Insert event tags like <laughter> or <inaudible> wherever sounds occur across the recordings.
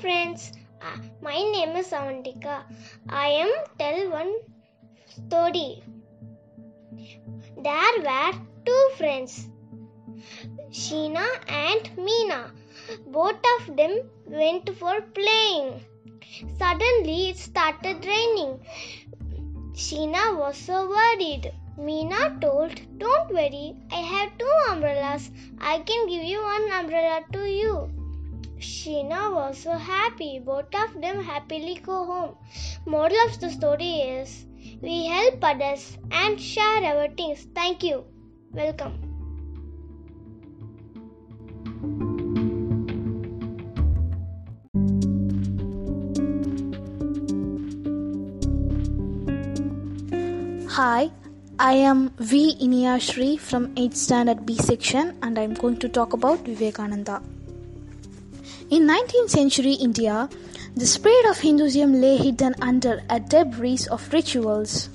friends, uh, my name is Avantika. I am tell one story. There were two friends, Sheena and Meena. Both of them went for playing. Suddenly it started raining. Sheena was so worried. Meena told, Don't worry, I have two umbrellas. I can give you one umbrella to you. Sheena was so happy. Both of them happily go home. Moral of the story is we help others and share our things. Thank you. Welcome. Hi, I am V. Iniyashri from 8th standard B section and I am going to talk about Vivekananda. In 19th century India, the spread of Hinduism lay hidden under a debris of rituals.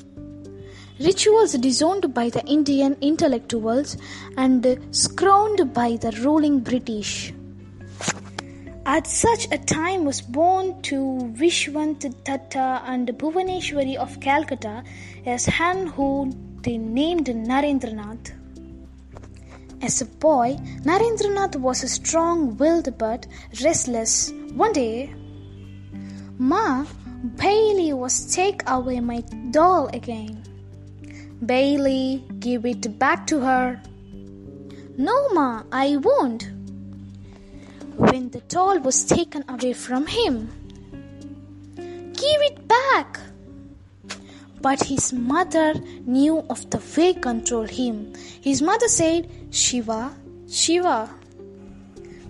Rituals disowned by the Indian intellectuals and scorned by the ruling British. At such a time was born to Vishwant Datta and Bhuvaneshwari of Calcutta a son who they named Narendranath. As a boy, Narendranath was a strong-willed but restless. One day, Ma, Bailey was take away my doll again. Bailey, give it back to her. No, Ma, I won't. When the doll was taken away from him, give it back. But his mother knew of the way control him. His mother said, Shiva, Shiva.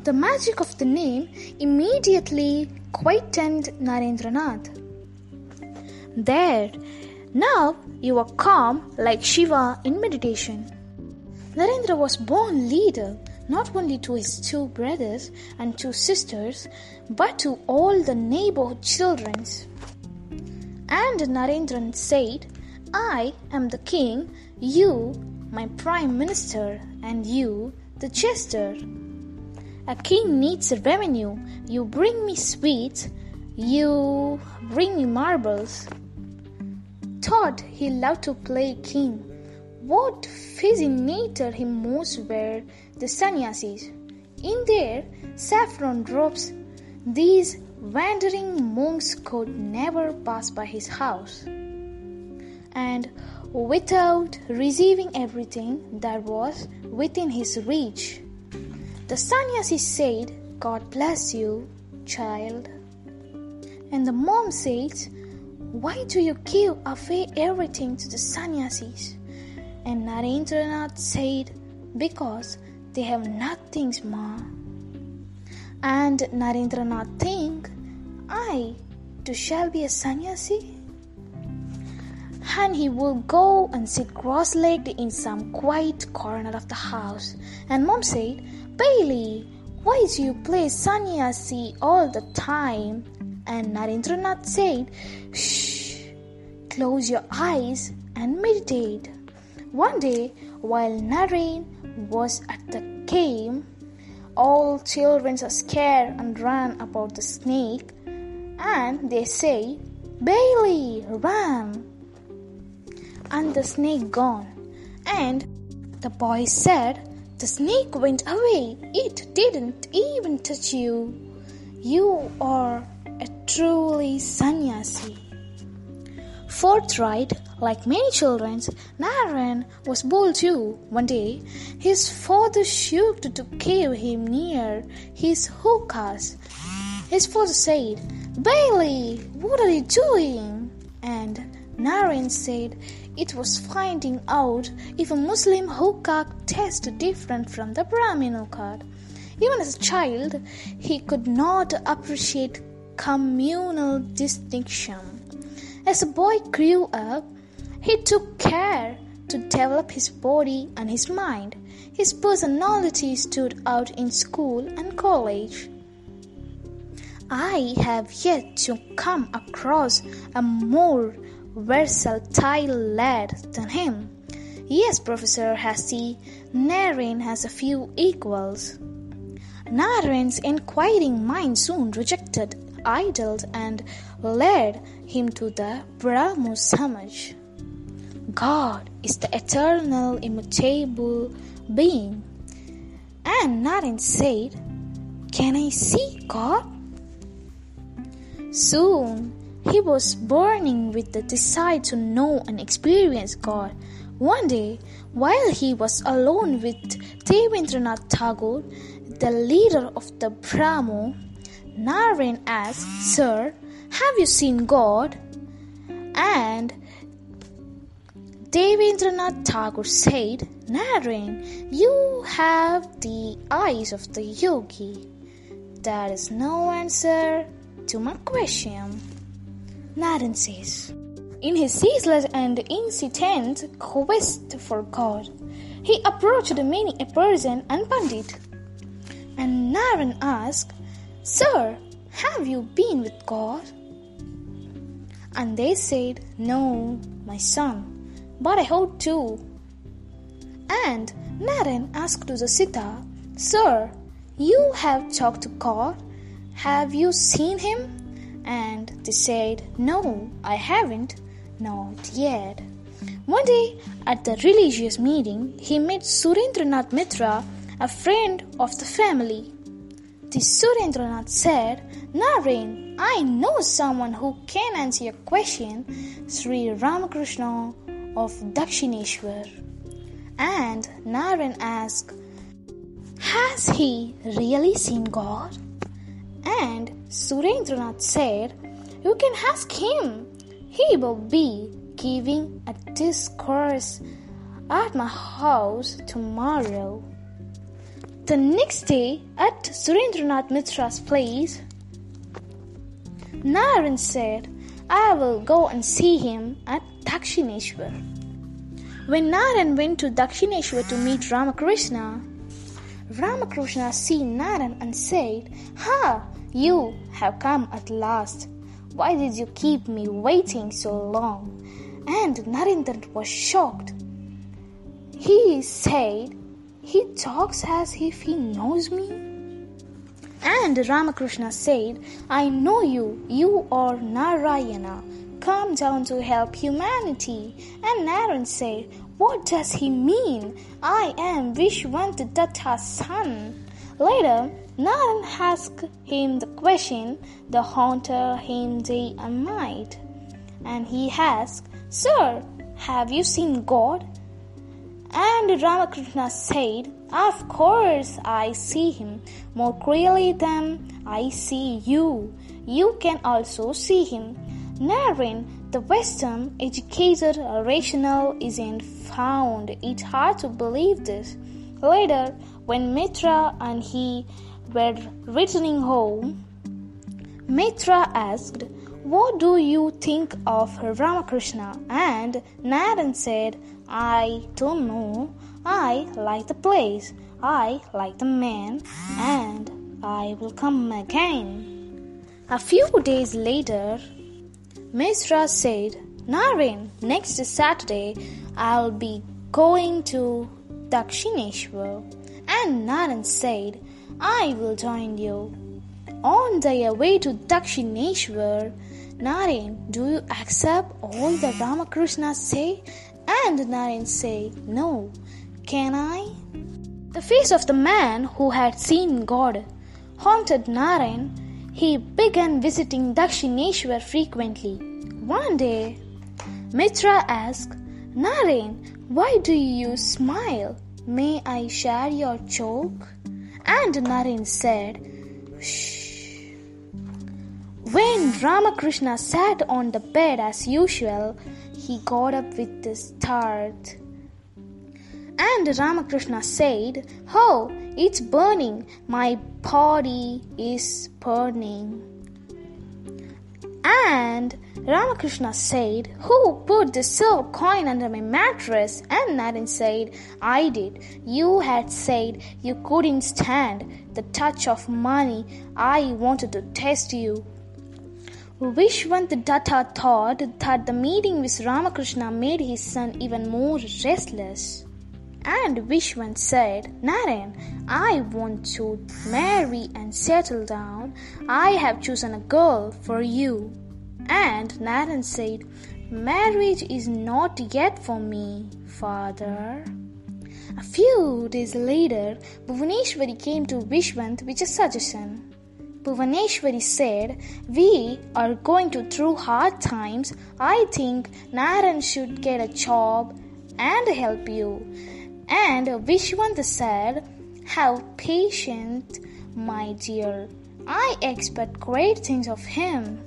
The magic of the name immediately quietened Narendranath. There, now you are calm like Shiva in meditation. Narendra was born leader not only to his two brothers and two sisters, but to all the neighborhood children. And Narendran said, I am the king, you, my prime minister, and you, the jester. A king needs a revenue. You bring me sweets, you bring me marbles. Thought he loved to play king. What fascinated him most were the sannyasis. In their saffron robes, these wandering monks could never pass by his house. And without receiving everything that was within his reach, the sannyasi said, God bless you, child. And the mom says, Why do you give away everything to the sannyasis? And Narendranath said, Because they have nothing, ma. And Narendranath think, I too shall be a sannyasi? And he will go and sit cross-legged in some quiet corner of the house. And mom said, Bailey, why do you play sannyasi all the time? And Narendranath said, Shh, close your eyes and meditate. One day, while Naren was at the cave, all children are scared and run about the snake, and they say, Bailey, run! And the snake gone. And the boy said, The snake went away. It didn't even touch you. You are a truly sannyasi. Forthright, like many children, Naren was bold too. One day, his father shook to cave him near his hookahs. His father said, Bailey, what are you doing? And Naren said it was finding out if a Muslim hookah tasted different from the Brahmin hookah. Even as a child, he could not appreciate communal distinction. As a boy grew up, he took care to develop his body and his mind. His personality stood out in school and college. I have yet to come across a more versatile lad than him. Yes, Professor Hastie, Naren has a few equals. Naren's inquiring mind soon rejected idol and led him to the Brahmo Samaj. God is the eternal, immutable being. And Naren said, Can I see God? Soon he was burning with the desire to know and experience God. One day, while he was alone with Devendranath Tagore, the leader of the Brahmo, Naren asked, Sir, have you seen God? And Devendranath Tagore said, Naren, you have the eyes of the yogi. There is no answer to my question. Naren says, in his ceaseless and insistent quest for God, he approached many a person and pandit. And Naren asked, Sir, have you been with God? And they said, No, my son, but I hope to. And Naren asked to the Sita, Sir, you have talked to God. Have you seen him? And they said, No, I haven't. Not yet. One day at the religious meeting, he met Surendranath Mitra, a friend of the family. The Surendranath said, Naren, I know someone who can answer your question, Sri Ramakrishna of Dakshineshwar. And Naren asked, Has he really seen God? And Surendranath said, You can ask him. He will be giving a discourse at my house tomorrow. The next day, at Surendranath Mitra's place, Naren said, I will go and see him at Dakshineshwar. When Naren went to Dakshineshwar to meet Ramakrishna, Ramakrishna seen Naren and said, Ha, you have come at last. Why did you keep me waiting so long? And Narendra was shocked. He said, He talks as if he knows me. And Ramakrishna said, I know you, you are Narayana, come down to help humanity. And Naren said, What does he mean? I am Vishwantadatta's son. Later, Naren asked him the question that haunted him day and night. And he asked, Sir, have you seen God? And Ramakrishna said, Of course I see him more clearly than I see you. You can also see him. Naren, the Western educated rational isn't found. It's hard to believe this. Later, when Mitra and he were returning home, Mitra asked, What do you think of Ramakrishna? And Naren said, I don't know. I like the place. I like the man. And I will come again. A few days later, Mitra said, Naren, next Saturday I'll be going to Dakshineshwar. And Naren said, I will join you. On their way to Dakshineshwar, Naren, do you accept all that Ramakrishna say? And Naren say, No. Can I? The face of the man who had seen God haunted Naren. He began visiting Dakshineshwar frequently. One day, Mitra asked, Naren, why do you smile? May I share your joke? And Naren said, Shh. When Ramakrishna sat on the bed as usual, he got up with a start. And Ramakrishna said, Oh, it's burning. My body is burning. And Ramakrishna said, Who put the silver coin under my mattress? And Naren said, I did. You had said you couldn't stand the touch of money. I wanted to test you. Vishwantadatta thought that the meeting with Ramakrishna made his son even more restless. And Vishwant said, Naren, I want to marry and settle down. I have chosen a girl for you. And Naren said, Marriage is not yet for me, father. A few days later, Bhuvaneshwari came to Vishwant with a suggestion. Bhuvaneshwari said, We are going to through hard times. I think Naren should get a job and help you. And Vishwant said, Have patience, my dear. I expect great things of him.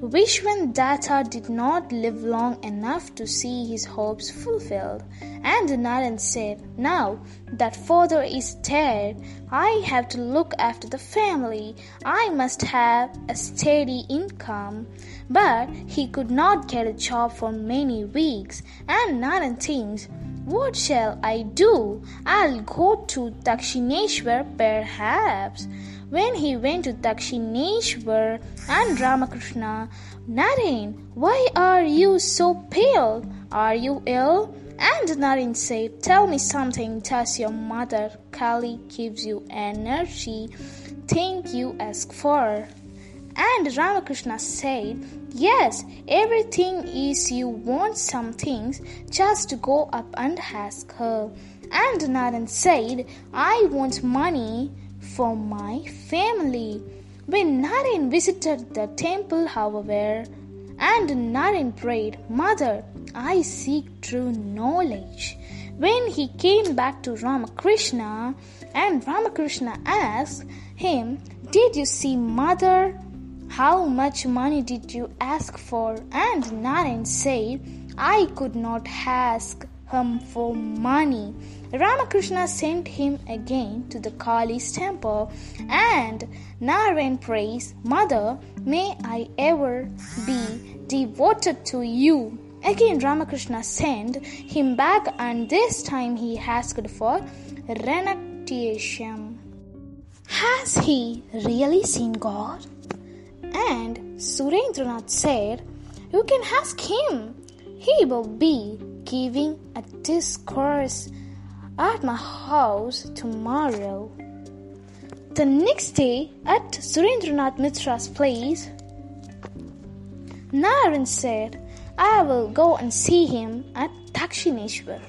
Vishwandatta did not live long enough to see his hopes fulfilled, and Naren said, Now that father is dead, I have to look after the family. I must have a steady income. But he could not get a job for many weeks, and Naren thinks, What shall I do? I'll go to Dakshineshwar perhaps. When he went to Dakshineshwar and Ramakrishna, Naren, why are you so pale? Are you ill? And Naren said, Tell me something. Does your mother Kali gives you energy? Think you ask for? And Ramakrishna said, Yes, everything is you want some things, just go up and ask her. And Naren said, I want money for my family. When Naren visited the temple, however, and Naren prayed, Mother, I seek true knowledge. When he came back to Ramakrishna, and Ramakrishna asked him, Did you see mother? How much money did you ask for? And Naren said, I could not ask him for money. Ramakrishna sent him again to the Kali's temple and Naren prays, Mother, may I ever be devoted to you. Again, Ramakrishna sent him back, and this time he asked for renunciation. Has he really seen God? And Surendranath said, You can ask him. He will be giving a discourse at my house tomorrow. The next day, at Surendranath Mitra's place, Naren said, I will go and see him at Dakshineshwar.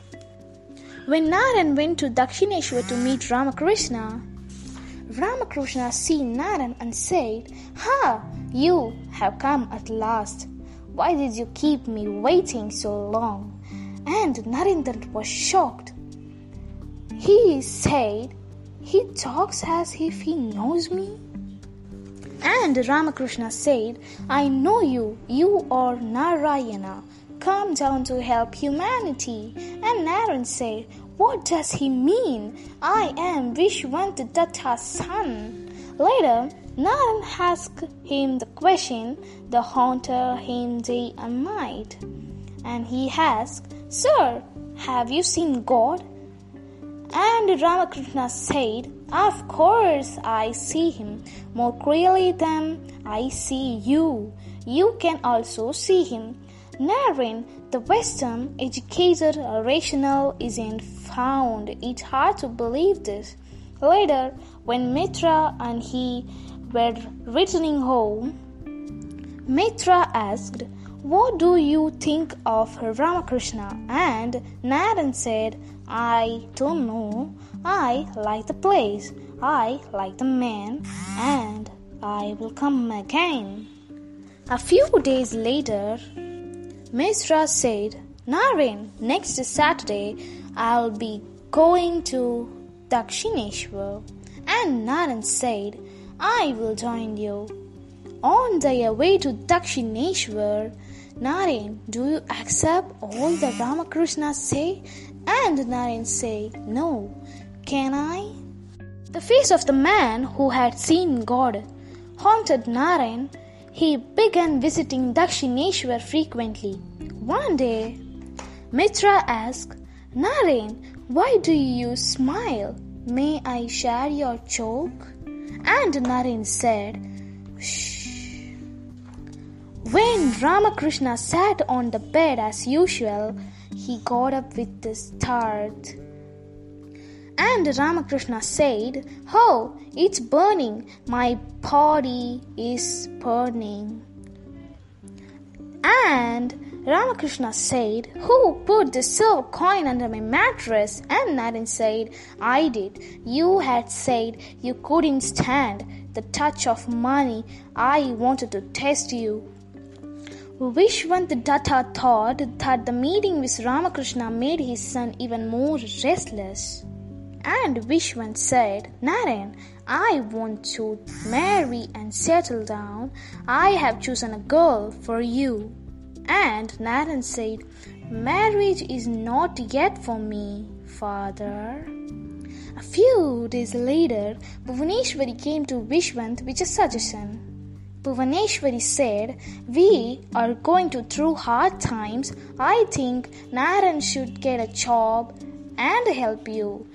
When Naren went to Dakshineshwar to meet Ramakrishna, Ramakrishna seen Naren and said, Ha, you have come at last. Why did you keep me waiting so long? And Narendra was shocked. He said, He talks as if he knows me. And Ramakrishna said, I know you, you are Narayana, come down to help humanity. And Naren said, What does he mean? I am Vishwandatta's son. Later, Naren asked him the question the haunted him day and night. And he asked, Sir, have you seen God? And Ramakrishna said, Of course I see him more clearly than I see you. You can also see him. Naren, the Western educated rational isn't found. It's hard to believe this. Later, when Mitra and he were returning home, Mitra asked, What do you think of Ramakrishna? And Naren said, I don't know. I like the place. I like the man. And I will come again. A few days later, Mishra said, Naren, next Saturday I'll be going to Dakshineshwar. And Naren said, I will join you. On their way to Dakshineshwar, Naren, do you accept all that Ramakrishna say? And Naren say, No. Can I? The face of the man who had seen God haunted Naren. He began visiting Dakshineshwar frequently. One day, Mitra asked, Naren, why do you smile? May I share your joke? And Naren said, Shh. When Ramakrishna sat on the bed as usual, he got up with a start. And Ramakrishna said, Oh, it's burning. My body is burning. And Ramakrishna said, Who put the silver coin under my mattress? And Naren said, I did. You had said you couldn't stand the touch of money. I wanted to test you. Vishwandatta thought that the meeting with Ramakrishna made his son even more restless. And Vishwan said, Naren, I want to marry and settle down. I have chosen a girl for you. And Naren said, Marriage is not yet for me, father. A few days later, Bhuvaneshwari came to Vishwant with a suggestion. Bhuvaneshwari said, We are going to through hard times. I think Naren should get a job and help you.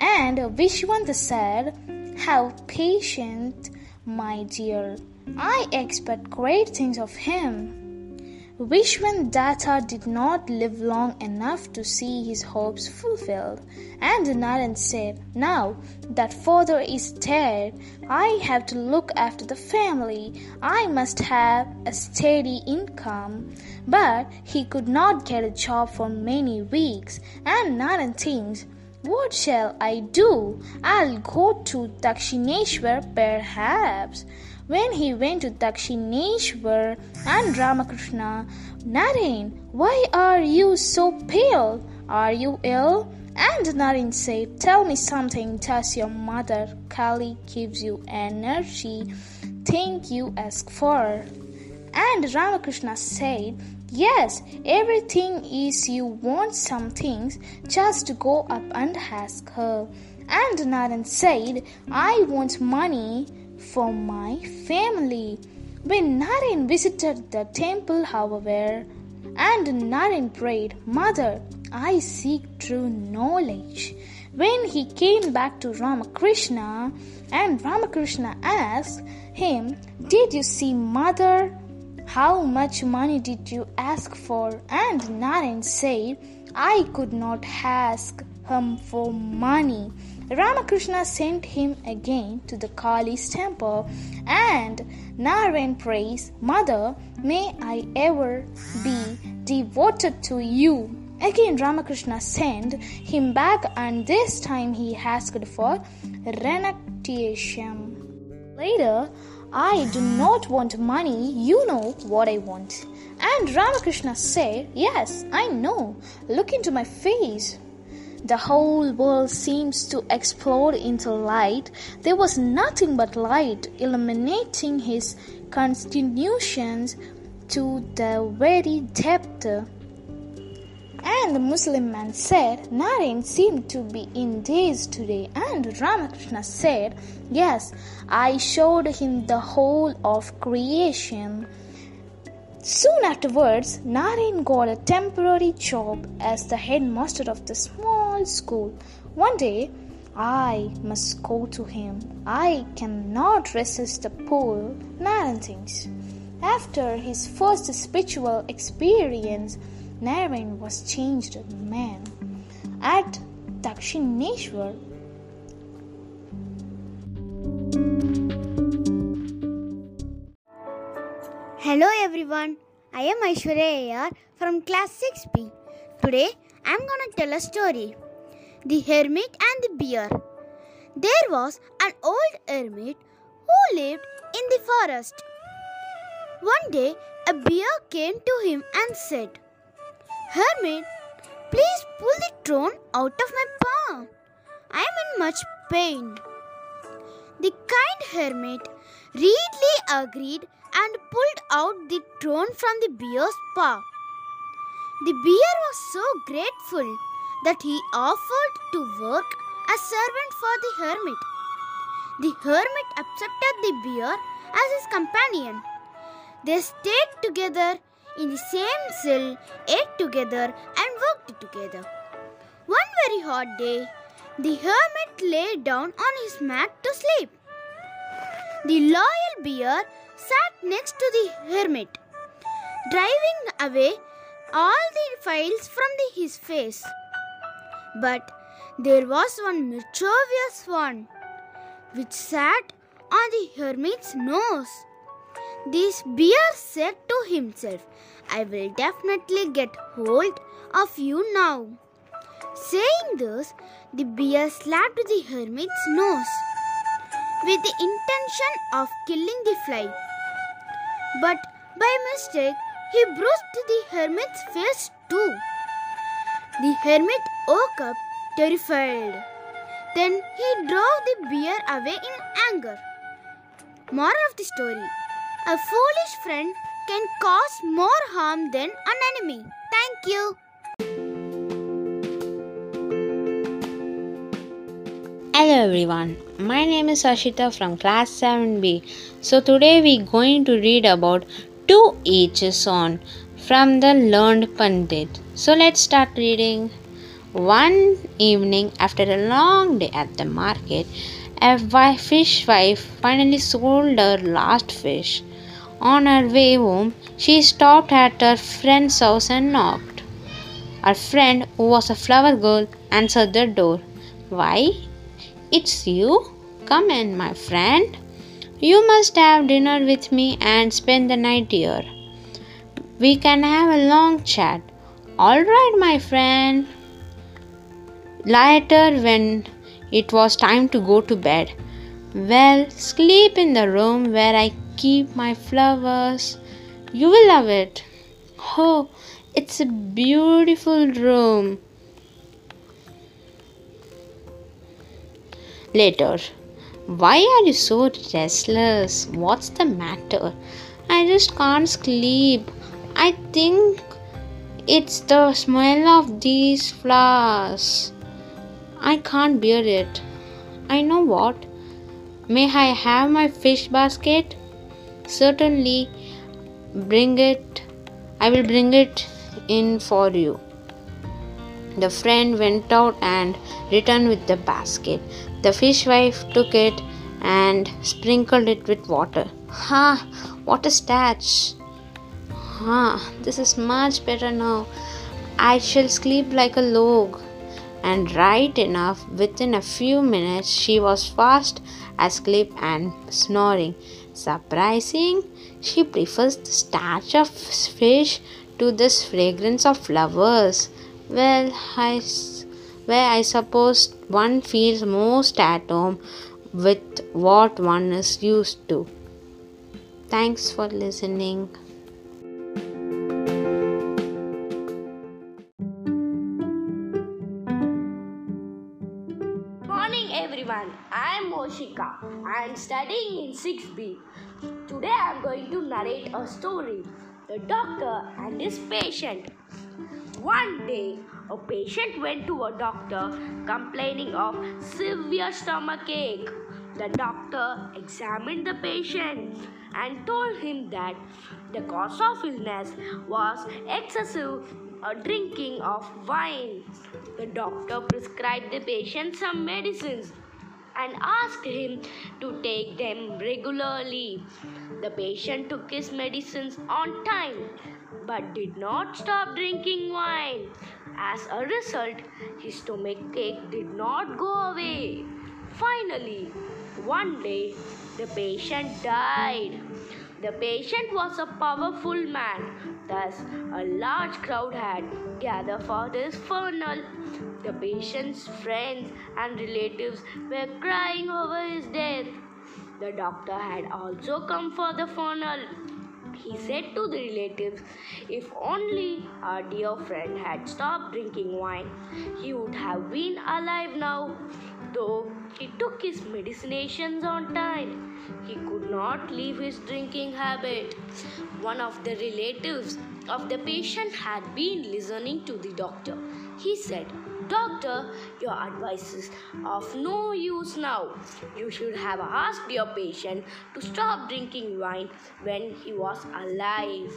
And Vishwanta said, Have patience, my dear. I expect great things of him. Vishwandatta did not live long enough to see his hopes fulfilled, and Naren said, Now that father is dead, I have to look after the family. I must have a steady income. But he could not get a job for many weeks, and Naren thinks, what shall I do? I'll go to Dakshineshwar perhaps. When he went to Dakshineshwar and Ramakrishna, Naren, why are you so pale? Are you ill? And Naren said, Tell me something Does your mother Kali gives you energy. Think you ask for. And Ramakrishna said, Yes, everything is you want some things, just go up and ask her. And Naren said, I want money for my family. When Naren visited the temple, however, and Naren prayed, Mother, I seek true knowledge. When he came back to Ramakrishna, and Ramakrishna asked him, Did you see Mother? How much money did you ask for? And Naren said, I could not ask him for money. Ramakrishna sent him again to the Kali's temple and Naren prays, Mother, may I ever be devoted to you. Again, Ramakrishna sent him back, and this time he asked for renunciation. Later, I do not want money, you know what I want. And Ramakrishna said, Yes, I know. Look into my face. The whole world seems to explode into light. There was nothing but light illuminating his constitutions to the very depth. And the Muslim man said, Naren seemed to be in daze today. And Ramakrishna said, Yes, I showed him the whole of creation. Soon afterwards, Naren got a temporary job as the headmaster of the small school. One day, I must go to him. I cannot resist the pull, Naren thinks. After his first spiritual experience, Naren was changed man. At Dakshineshwar, Hello everyone, I am Aishwarya Iyer from class 6B. Today I am gonna tell a story The Hermit and the Bear. There was an old hermit who lived in the forest. One day a bear came to him and said, Hermit, please pull the throne out of my paw. I am in much pain. The kind hermit readily agreed and pulled out the throne from the bear's paw. The bear was so grateful that he offered to work as servant for the hermit. The hermit accepted the bear as his companion. They stayed together in the same cell, ate together, and worked together. One very hot day, the hermit lay down on his mat to sleep. The loyal bear sat next to the hermit, driving away all the files from the, his face. But there was one mischievous one which sat on the hermit's nose. This bear said to himself, I will definitely get hold of you now. Saying this, the bear slapped the hermit's nose with the intention of killing the fly. But by mistake, he bruised the hermit's face too. The hermit woke up terrified. Then he drove the bear away in anger. Moral of the story A foolish friend can cause more harm than an enemy. Thank you. Hello everyone, my name is Ashita from class 7B. So today we are going to read about two H's on from the learned Pandit. So let's start reading. One evening after a long day at the market, a fish wife finally sold her last fish. On her way home, she stopped at her friend's house and knocked. Her friend, who was a flower girl, answered the door. Why? It's you? Come in, my friend. You must have dinner with me and spend the night here. We can have a long chat. All right, my friend. Later, when it was time to go to bed, well, sleep in the room where I keep my flowers. You will love it. Oh, it's a beautiful room. Later, why are you so restless? What's the matter? I just can't sleep. I think it's the smell of these flowers. I can't bear it. I know what. May I have my fish basket? Certainly, bring it. I will bring it in for you. The friend went out and returned with the basket. The fishwife took it and sprinkled it with water. Ha! What a starch! Ha! This is much better now. I shall sleep like a log. And right enough, within a few minutes, she was fast asleep and snoring. Surprising! She prefers the starch of fish to this fragrance of flowers. Well, I, where I suppose one feels most at home with what one is used to. Thanks for listening. I am studying in 6B. Today I am going to narrate a story The Doctor and His Patient. One day, a patient went to a doctor complaining of severe stomach ache. The doctor examined the patient and told him that the cause of illness was excessive drinking of wine. The doctor prescribed the patient some medicines and asked him to take them regularly. The patient took his medicines on time but did not stop drinking wine. As a result, his stomach ache did not go away. Finally, one day, the patient died. The patient was a powerful man, thus, a large crowd had gathered for his funeral. The patient's friends and relatives were crying over his death. The doctor had also come for the funeral. He said to the relatives, If only our dear friend had stopped drinking wine, he would have been alive now. Though he took his medicinations on time, he could not leave his drinking habit. One of the relatives of the patient had been listening to the doctor. He said, Doctor, your advice is of no use now. You should have asked your patient to stop drinking wine when he was alive.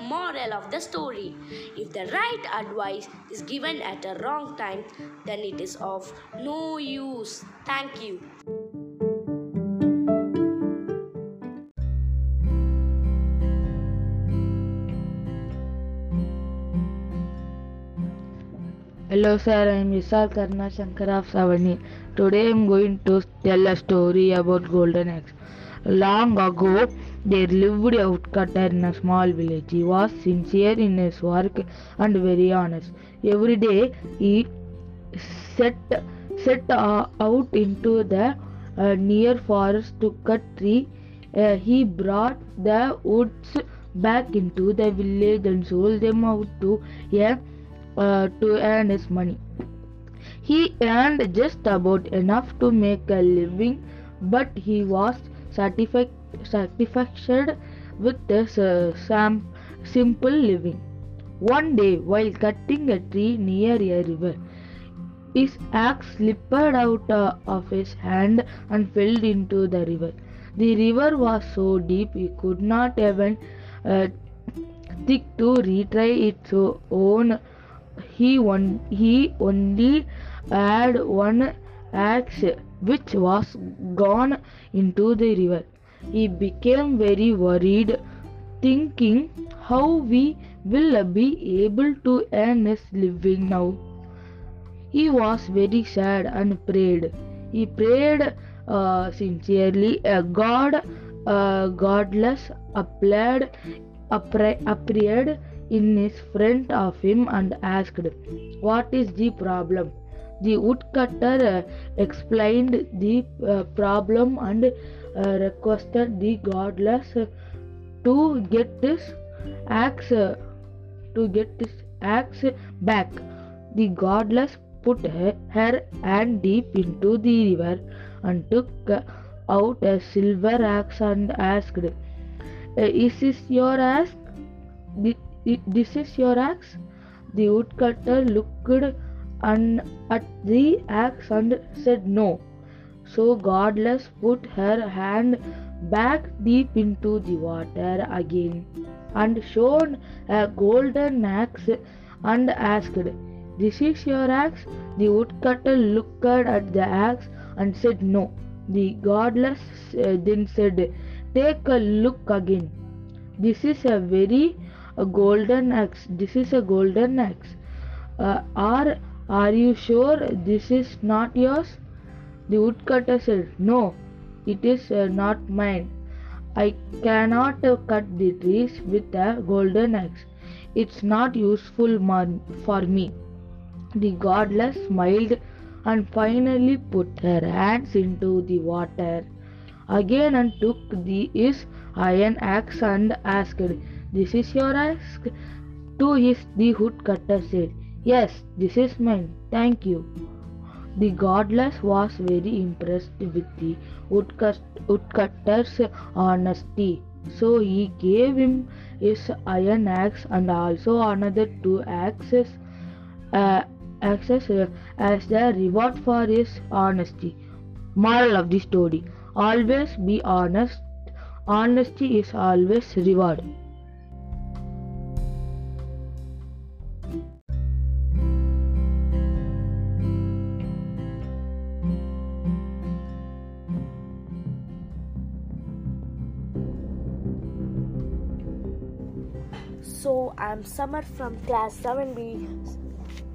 Moral of the story If the right advice is given at a wrong time, then it is of no use. Thank you. Hello sir, I am Vishal Karna Shankar of Savani. Today I am going to tell a story about golden eggs. Long ago, there lived a woodcutter in a small village. He was sincere in his work and very honest. Every day he set set uh, out into the uh, near forest to cut tree. Uh, he brought the woods back into the village and sold them out to a uh, to earn his money. He earned just about enough to make a living, but he was satisfied, satisfied with this uh, simple living. One day, while cutting a tree near a river, his axe slipped out uh, of his hand and fell into the river. The river was so deep he could not even uh, think to retry its own. He, he only had one axe which was gone into the river. He became very worried, thinking how we will be able to earn his living now. He was very sad and prayed. He prayed uh, sincerely. A God, uh, godless, appeared, appeared in his front of him and asked, "What is the problem?" The woodcutter uh, explained the uh, problem and Uh, requested the godless to get this axe to get his axe back. The godless put her, hand deep into the river and took out a silver axe and asked, uh, "Is this your axe? This is your axe?" The woodcutter looked and at the axe and said no. So Godless put her hand back deep into the water again and shone a golden axe and asked, This is your axe? The woodcutter looked at the axe and said no. The godless uh, then said, Take a look again. This is a very a golden axe. This is a golden axe. Uh, are are you sure this is not yours? The woodcutter said, No, it is uh, not mine. I cannot cut the trees with a golden axe. It's not useful for me. The godless smiled and finally put her hands into the water again and took the his iron axe and asked, This is your axe? To his the woodcutter said, Yes, this is mine. Thank you. The godless was very impressed with the woodcutter's honesty. So he gave him his iron axe and also another two axes, uh, axes uh, as the reward for his honesty. Moral of the story Always be honest. Honesty is always reward. So I'm Summer from class 7B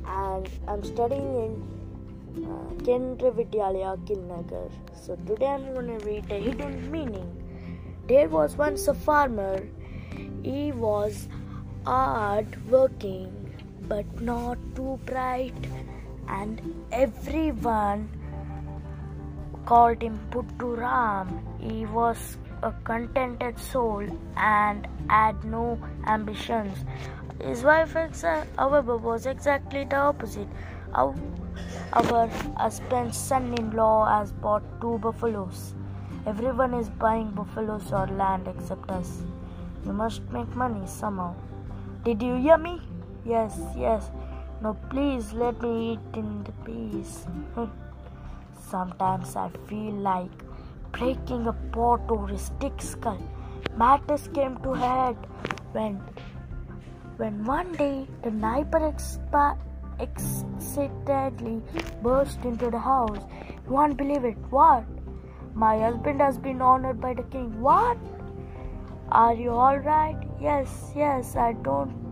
and I'm studying in uh, Kendriya Vidyalaya Kilnagar. So today I'm going to read a hidden meaning. There was once a farmer. He was hard working but not too bright and everyone called him Puttu Ram. He was a contented soul and had no ambitions. His wife, however, was exactly the opposite. Our, our husband's son in law has bought two buffaloes. Everyone is buying buffaloes or land except us. You must make money somehow. Did you hear me? Yes, yes. No, please let me eat in the peace. <laughs> Sometimes I feel like breaking a pot or a stick skull. Matters came to head when, when one day the neighbor expa- accidentally burst into the house. You won't believe it. What? My husband has been honored by the king. What? Are you all right? Yes, yes. I don't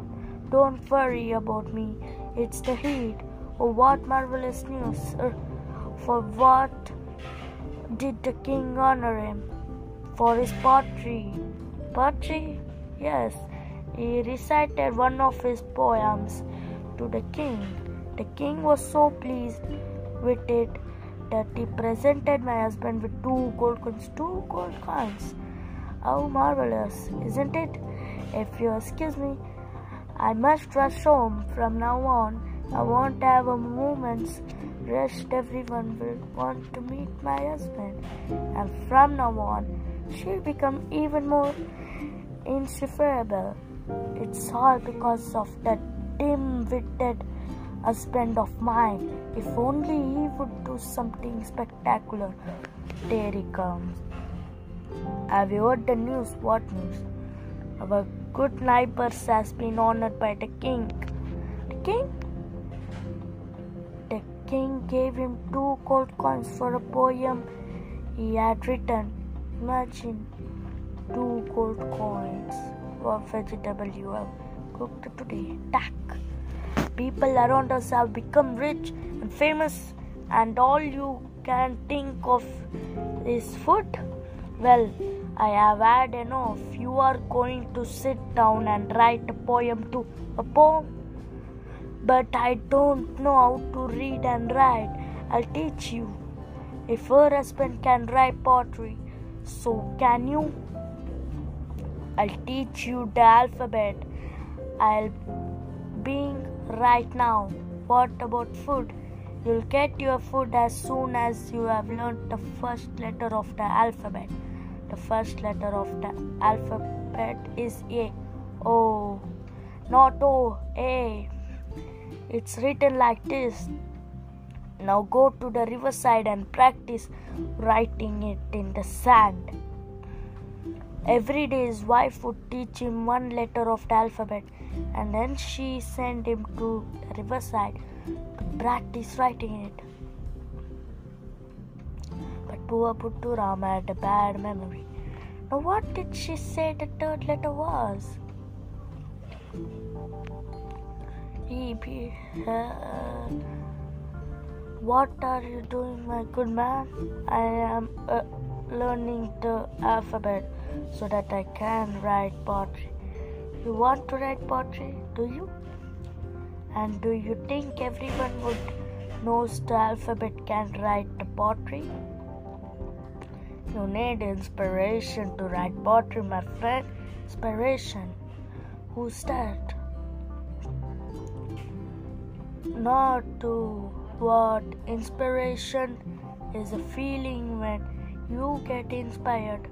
don't worry about me. It's the heat. Oh, what marvelous news! sir. For what did the king honor him? For his poetry. Poetry? Yes, he recited one of his poems to the king. The king was so pleased with it that he presented my husband with two gold coins. Two gold coins. How marvelous, isn't it? If you excuse me, I must rush home from now on. I won't have a moment's rest. Everyone will want to meet my husband. And from now on, she'll become even more insufferable. It's all because of that dim-witted husband of mine. If only he would do something spectacular. There he comes. Have you heard the news? What news? Our good neighbors has been honored by the king. The king? King gave him two gold coins for a poem he had written. Imagine two gold coins. What vegetable you have cooked today? Tack! People around us have become rich and famous, and all you can think of is food. Well, I have had enough. You are going to sit down and write a poem to a poem. But I don't know how to read and write. I'll teach you. If her husband can write poetry, so can you. I'll teach you the alphabet. I'll being right now. What about food? You'll get your food as soon as you have learned the first letter of the alphabet. The first letter of the alphabet is A. O. Not O, A. It's written like this. Now go to the riverside and practice writing it in the sand. Every day his wife would teach him one letter of the alphabet and then she sent him to the riverside to practice writing it. But poor Putturam had a bad memory. Now what did she say the third letter was? Be, uh, what are you doing, my good man? I am uh, learning the alphabet so that I can write poetry. You want to write poetry, do you? And do you think everyone would knows the alphabet can write the poetry? You need inspiration to write poetry, my friend. Inspiration. Who's that? Not to what inspiration is a feeling when you get inspired.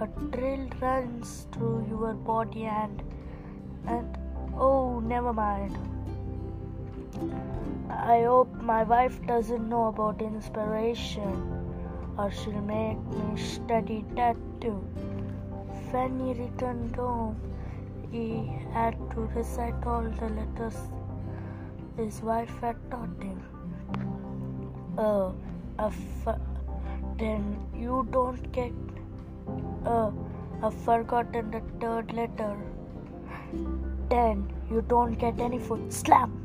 A thrill runs through your body and and oh never mind. I hope my wife doesn't know about inspiration or she'll make me study that too. When he returned home, he had to recite all the letters his wife had taught him. Oh, f- then you don't get. Uh, I've forgotten the third letter. Then you don't get any food. Slam!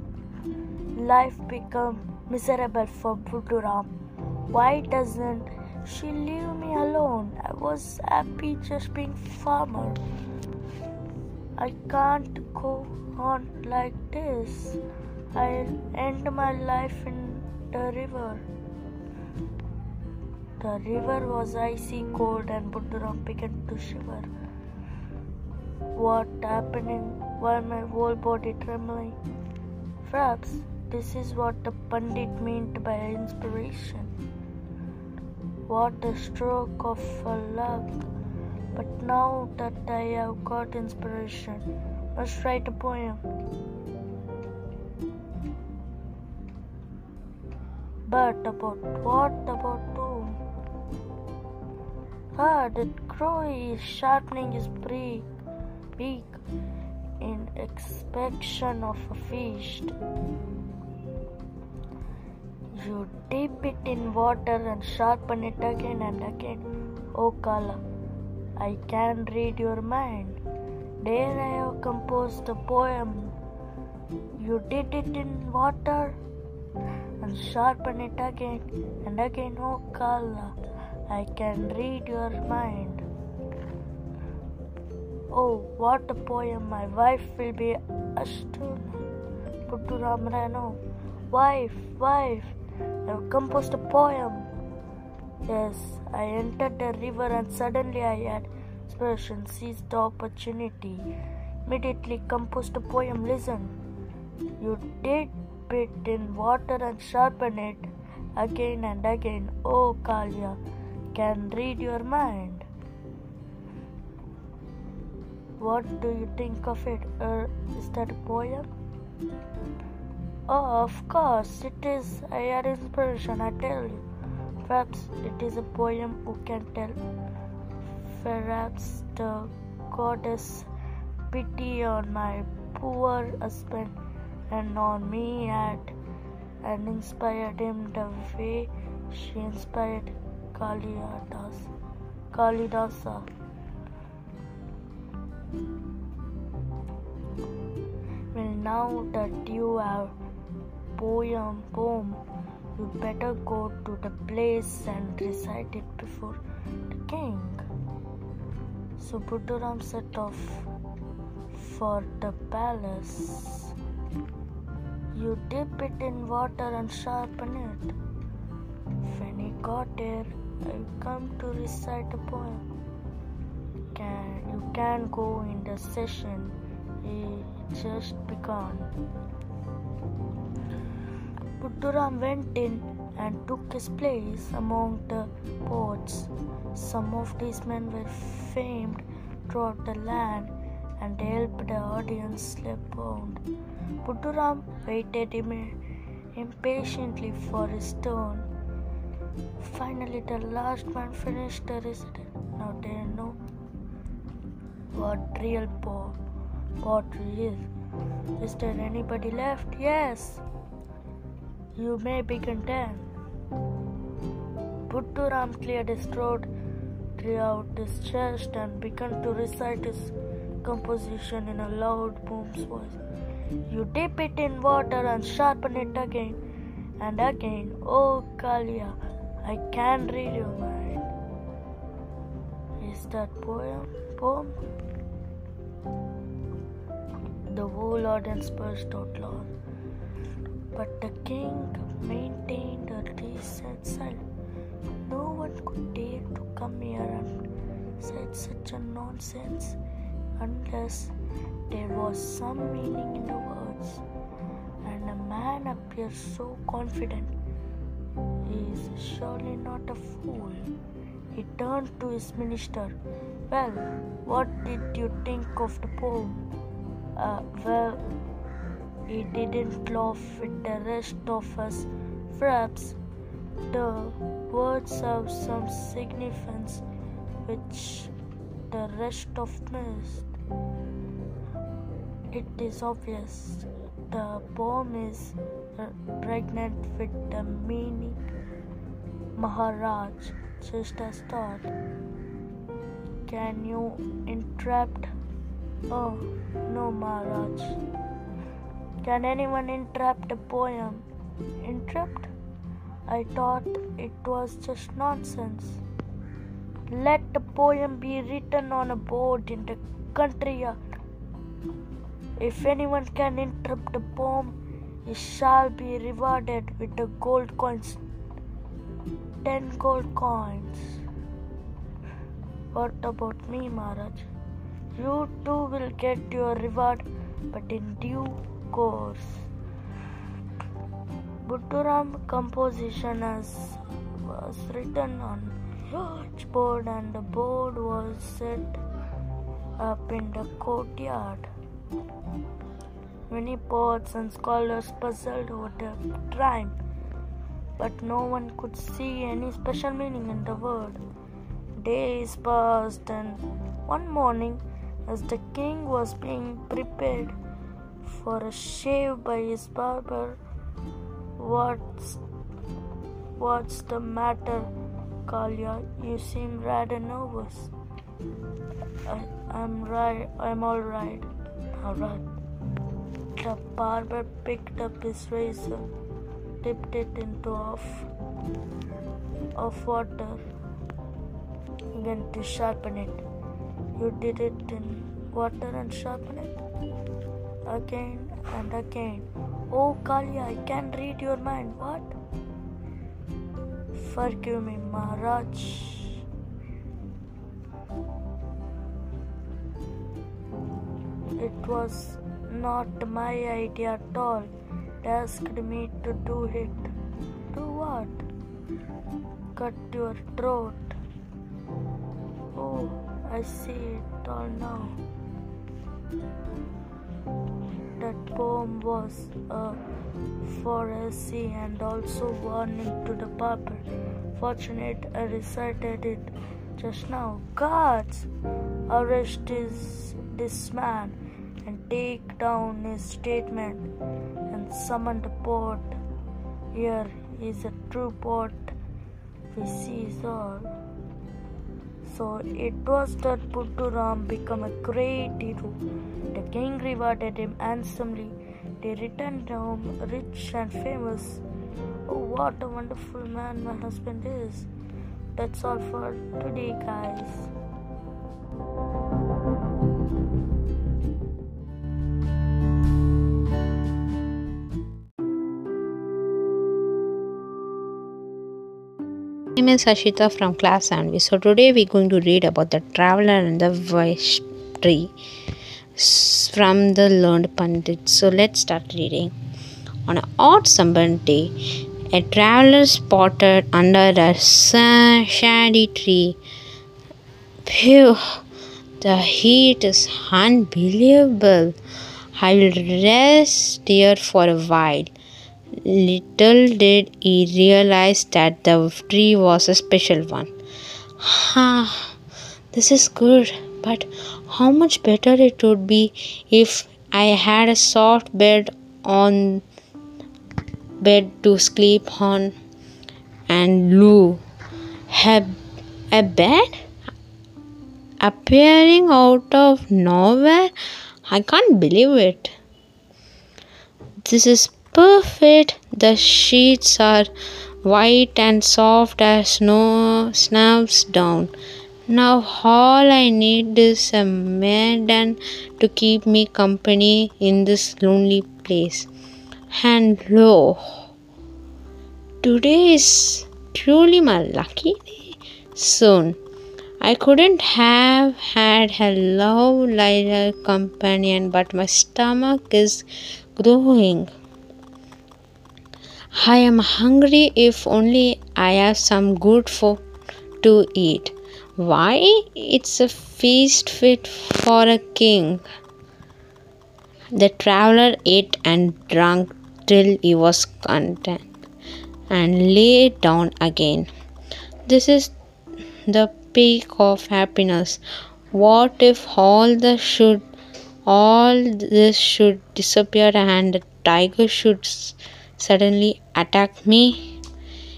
Life become miserable for Putturam. Why doesn't she leave me alone? I was happy just being farmer. I can't go on like this. I'll end my life in the river. The river was icy cold and Putturam began to shiver. What happening? Why my whole body trembling? Perhaps this is what the Pandit meant by inspiration. What a stroke of luck. But now that I have got inspiration, must write a poem. But about what about whom? Ah, that crow is sharpening his beak, beak in expectation of a feast. You dip it in water and sharpen it again and again. Oh Kala, I can read your mind. There I have composed a poem. You did it in water, and sharpen it again and again. Oh, Kala, I can read your mind. Oh, what a poem! My wife will be astounded. Putturam ran on. Wife, wife, I've composed a poem. Yes, I entered the river and suddenly I had inspiration, seized the opportunity. Immediately composed a poem. Listen, you did put in water and sharpen it again and again. Oh, Kalia, can read your mind. What do you think of it? Uh, is that a poem? Oh, of course, it is. Had inspiration, I tell you. Perhaps it is a poem who can tell. Perhaps the goddess pity on my poor husband and on me at and inspired him the way she inspired Kalidas, Kalidasa. Well, now that you have poem, poem, you better go to the place and recite it before the king. So Putturam set off for the palace. You dip it in water and sharpen it. When he got there, I come to recite a poem. Can you can go in the session? It just begun. Putturam went in and took his place among the poets. Some of these men were famed throughout the land and helped the audience slip out. Putturam waited im- impatiently for his turn. Finally, the last man finished the recital. Now they know what real po- pottery is. Is there anybody left? Yes. You may begin then. Putturam cleared his throat, drew out his chest, and began to recite his composition in a loud boom's voice. You dip it in water and sharpen it again and again. Oh, Kalia, I can read your mind. Is that poem? Poem? The whole audience burst out loud. But the king maintained a decent silence. No one could dare to come here and say such a nonsense unless there was some meaning in the words. And a man appears so confident. He is surely not a fool. He turned to his minister. Well, what did you think of the poem? Uh, well, he didn't laugh with the rest of us. Perhaps the words have some significance which the rest of missed. It is obvious the poem is pregnant with the meaning. Maharaj, as thought. Can you interrupt? Oh, no, Maharaj. Can anyone interrupt a poem? Interrupt? I thought it was just nonsense. Let the poem be written on a board in the country yard. If anyone can interrupt the poem, he shall be rewarded with the gold coins. Ten gold coins. What about me, Maharaj? You too will get your reward, but in due course. Putturam composition as was written on large board and the board was set up in the courtyard. Many poets and scholars puzzled over the rhyme, but no one could see any special meaning in the word. Days passed, and one morning, as the king was being prepared for a shave by his barber, what's what's the matter, Kalia? You seem rather nervous. I, I'm right. I'm all right. All right. The barber picked up his razor. dipped it into of, of water. Went to sharpen it. You did it in water and sharpen it again and again. Oh, Kalia, I can read your mind. What? Forgive me, Maharaj. It was not my idea at all. It asked me to do it. Do what? Cut your throat. Oh, I see it all now. That poem was a foresee and also warning to the barber. Fortunate I recited it just now. Guards, arrest this, this man and take down his statement and summon the poet. Here is a true poet. We see all. So it was that Putturam became a great hero. The king rewarded him handsomely. They returned home rich and famous. Oh, what a wonderful man my husband is. That's all for today, guys. My name is Ashita from class 7 So today we're going to read about the traveler and the wish tree from the learned Pandit. So let's start reading. On an odd summer day, a traveler spotted under a shady tree. Phew, the heat is unbelievable. I will rest here for a while. Little did he realize that the tree was a special one. Ah, this is good, but how much better it would be if I had a soft bed on bed to sleep on and Lou. A, a bed appearing out of nowhere? I can't believe it. This is perfect. The sheets are white and soft as snow snaps down. Now all I need is a maiden to keep me company in this lonely place. And lo, today is truly my lucky day. Soon, I couldn't have had a love like companion, but my stomach is growing. I am hungry if only I have some good food to eat. Why? It's a feast fit for a king. The traveler ate and drank till he was content and lay down again. This is the peak of happiness. What if all the should all this should disappear and the tiger should suddenly attacked me?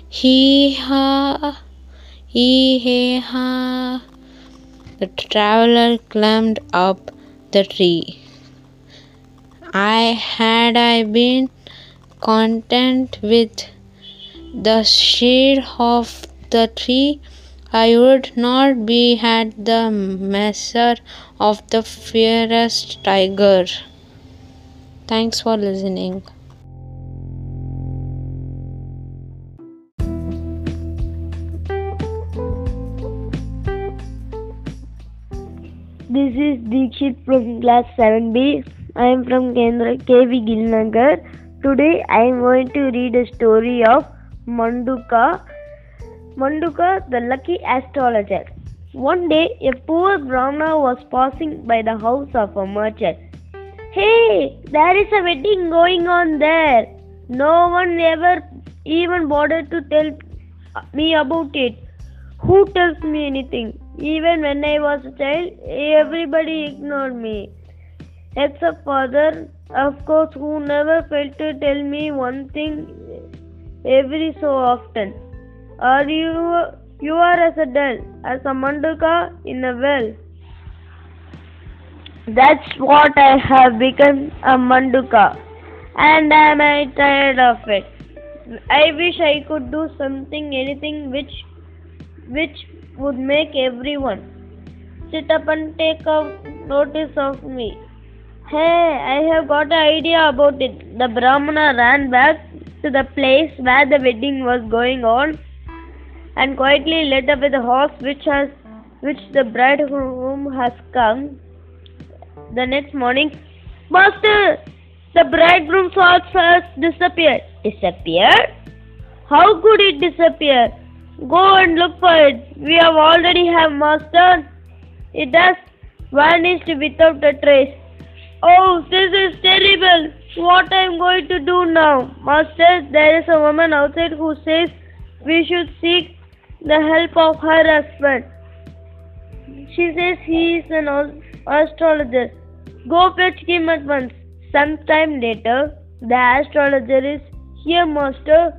He ha, he he ha. The traveler climbed up the tree. I had I been content with the shade of the tree, I would not be at the measure of the fiercest tiger. Thanks for listening. This is Dikshit from class 7B. I am from Kendra KV Gilnagar. Today I am going to read a story of Manduka. Manduka, the lucky astrologer. One day, a poor Brahmana was passing by the house of a merchant. Hey, there is a wedding going on there. No one ever even bothered to tell me about it. Who tells me anything? Even when I was a child, everybody ignored me. Except father, of course, who never failed to tell me one thing every so often. Are you you are as a dull as a manduka in a well? That's what I have become a manduka, and am I tired of it? I wish I could do something, anything which which would make everyone sit up and take notice of me. Hey, I have got an idea about it. The Brahmana ran back to the place where the wedding was going on and quietly led away the horse which has which the bridegroom has come. The next morning, Master, the bridegroom's horse has disappeared. Disappeared? How could it disappear? Go and look for it. We have already have master. It has vanished without a trace. Oh, this is terrible. What I am going to do now? Master, there is a woman outside who says we should seek the help of her husband. She says he is an as- astrologer. Go fetch him at once. Sometime later, the astrologer is here, master.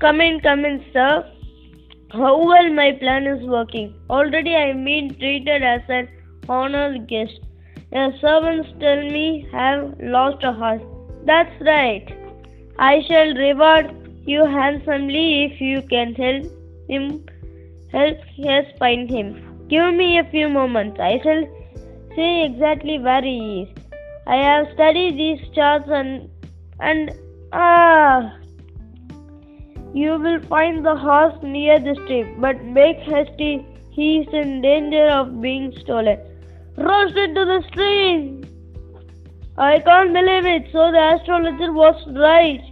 Come in, come in, sir. How well my plan is working. Already I am being treated as an honored guest. Your servants tell me have lost a horse. That's right. I shall reward you handsomely if you can help him help us find him. Give me a few moments. I shall say exactly where he is. I have studied these charts and and ah you will find the horse near the stream, but make haste, he is in danger of being stolen. Rush into the stream! I can't believe it, so the astrologer was right.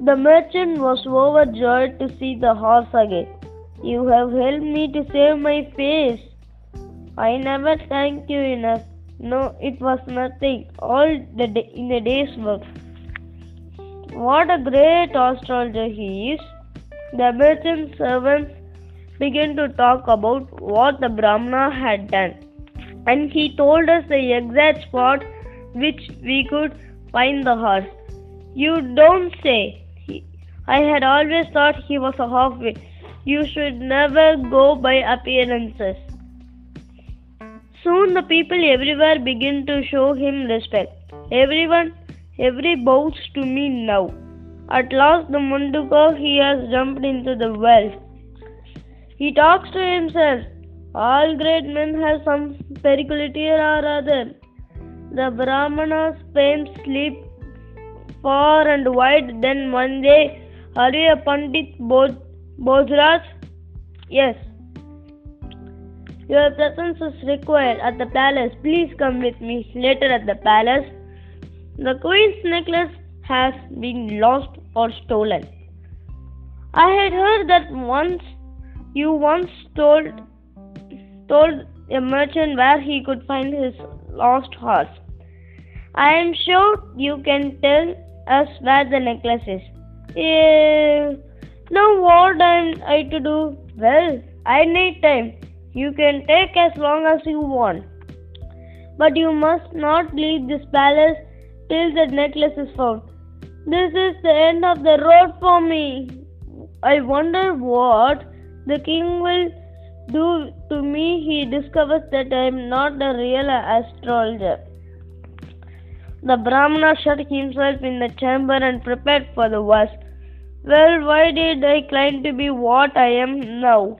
The merchant was overjoyed to see the horse again. You have helped me to save my face. I never thank you enough. No, it was nothing. All the day, in a day's work. What a great astrologer he is. The merchant servants began to talk about what the Brahmana had done. And he told us the exact spot which we could find the horse. You don't say. I had always thought he was a halfway. You should never go by appearances. Soon the people everywhere begin to show him respect. Everyone, every bows to me now. At last the Manduka he has jumped into the well. He talks to himself. All great men have some peculiarity or other. The Brahmanas spend sleep far and wide. Then one day, a Pandit Bojraj? Yes. Your presence is required at the palace. Please come with me. Later at the palace, the queen's necklace has been lost or stolen. I had heard that once you once told told a merchant where he could find his lost horse. I am sure you can tell us where the necklace is. Eh, now what am I to do? Well, I need time. You can take as long as you want. But you must not leave this palace till the necklace is found. This is the end of the road for me. I wonder what the king will do to me. He discovers that I am not a real astrologer. The Brahmana shut himself in the chamber and prepared for the worst. Well, why did I claim to be what I am now?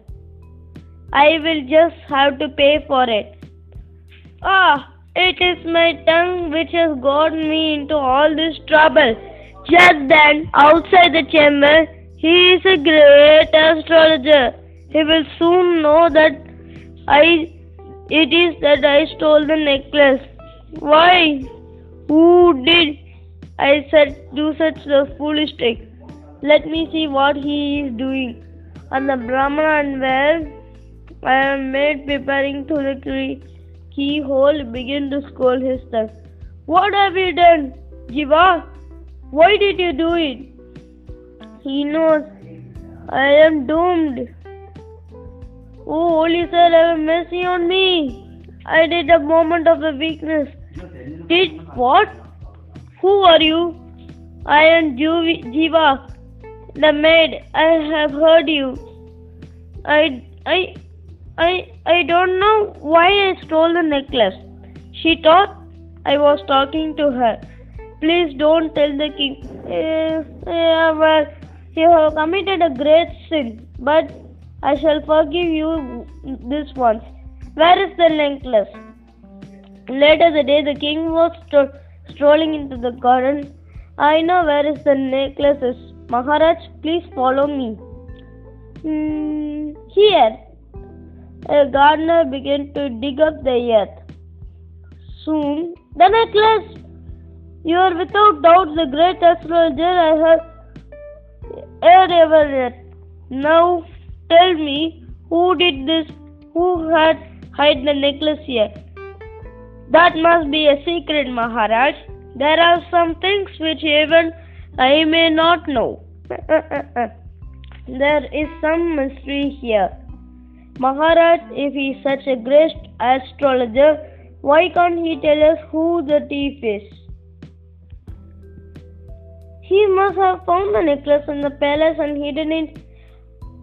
I will just have to pay for it. Ah, it is my tongue which has got me into all this trouble. Just then, outside the chamber, he is a great astrologer. He will soon know that I it is that I stole the necklace. Why? Who did I said do such a foolish trick? Let me see what he is doing. And the Brahmana and where I am made preparing to the key- keyhole began to scold his tongue. What have you done, Jiva? Why did you do it? He knows I am doomed. Oh, holy sir, have mercy on me. I did a moment of a weakness. Did what? Who are you? I am Jiva, the maid. I have heard you. I, I, I, I don't know why I stole the necklace. She thought I was talking to her. Please don't tell the king. Eh, eh, well, you have committed a great sin, but I shall forgive you this once. Where is the necklace? Later the day, the king was stro- strolling into the garden. I know where is the necklace is. Maharaj, please follow me. Hmm, here. A gardener began to dig up the earth. Soon, the necklace. You are without doubt the great astrologer I have ever read. Now, tell me, who did this? Who had hide the necklace here? That must be a secret, Maharaj. There are some things which even I may not know. <laughs> there is some mystery here. Maharaj, if he is such a great astrologer, why can't he tell us who the thief is? He must have found the necklace in the palace and hidden it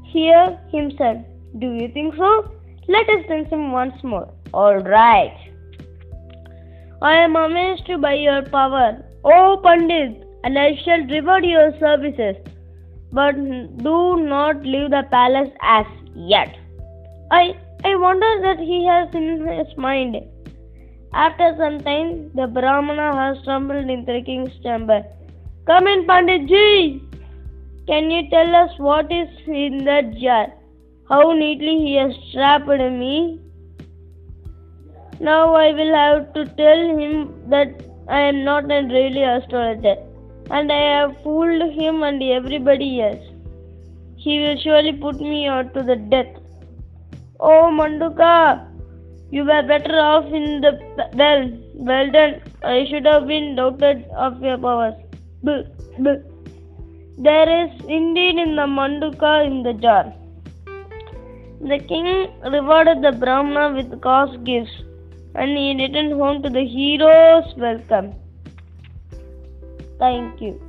here himself. Do you think so? Let us test him once more. Alright. I am amazed by your power, O Pandit, and I shall reward your services. But do not leave the palace as yet. I I wonder that he has in his mind. After some time, the Brahmana has stumbled into the king's chamber. Come in, Panditji. Can you tell us what is in that jar? How neatly he has trapped me. Now I will have to tell him that I am not a really astrologer and I have fooled him and everybody else. He will surely put me out to the death. Oh Manduka, you were better off in the well. Well done. I should have been doubted of your powers. There is indeed in the Manduka in the jar. The king rewarded the Brahmana with cost gifts and he returned home to the hero's welcome. Thank you.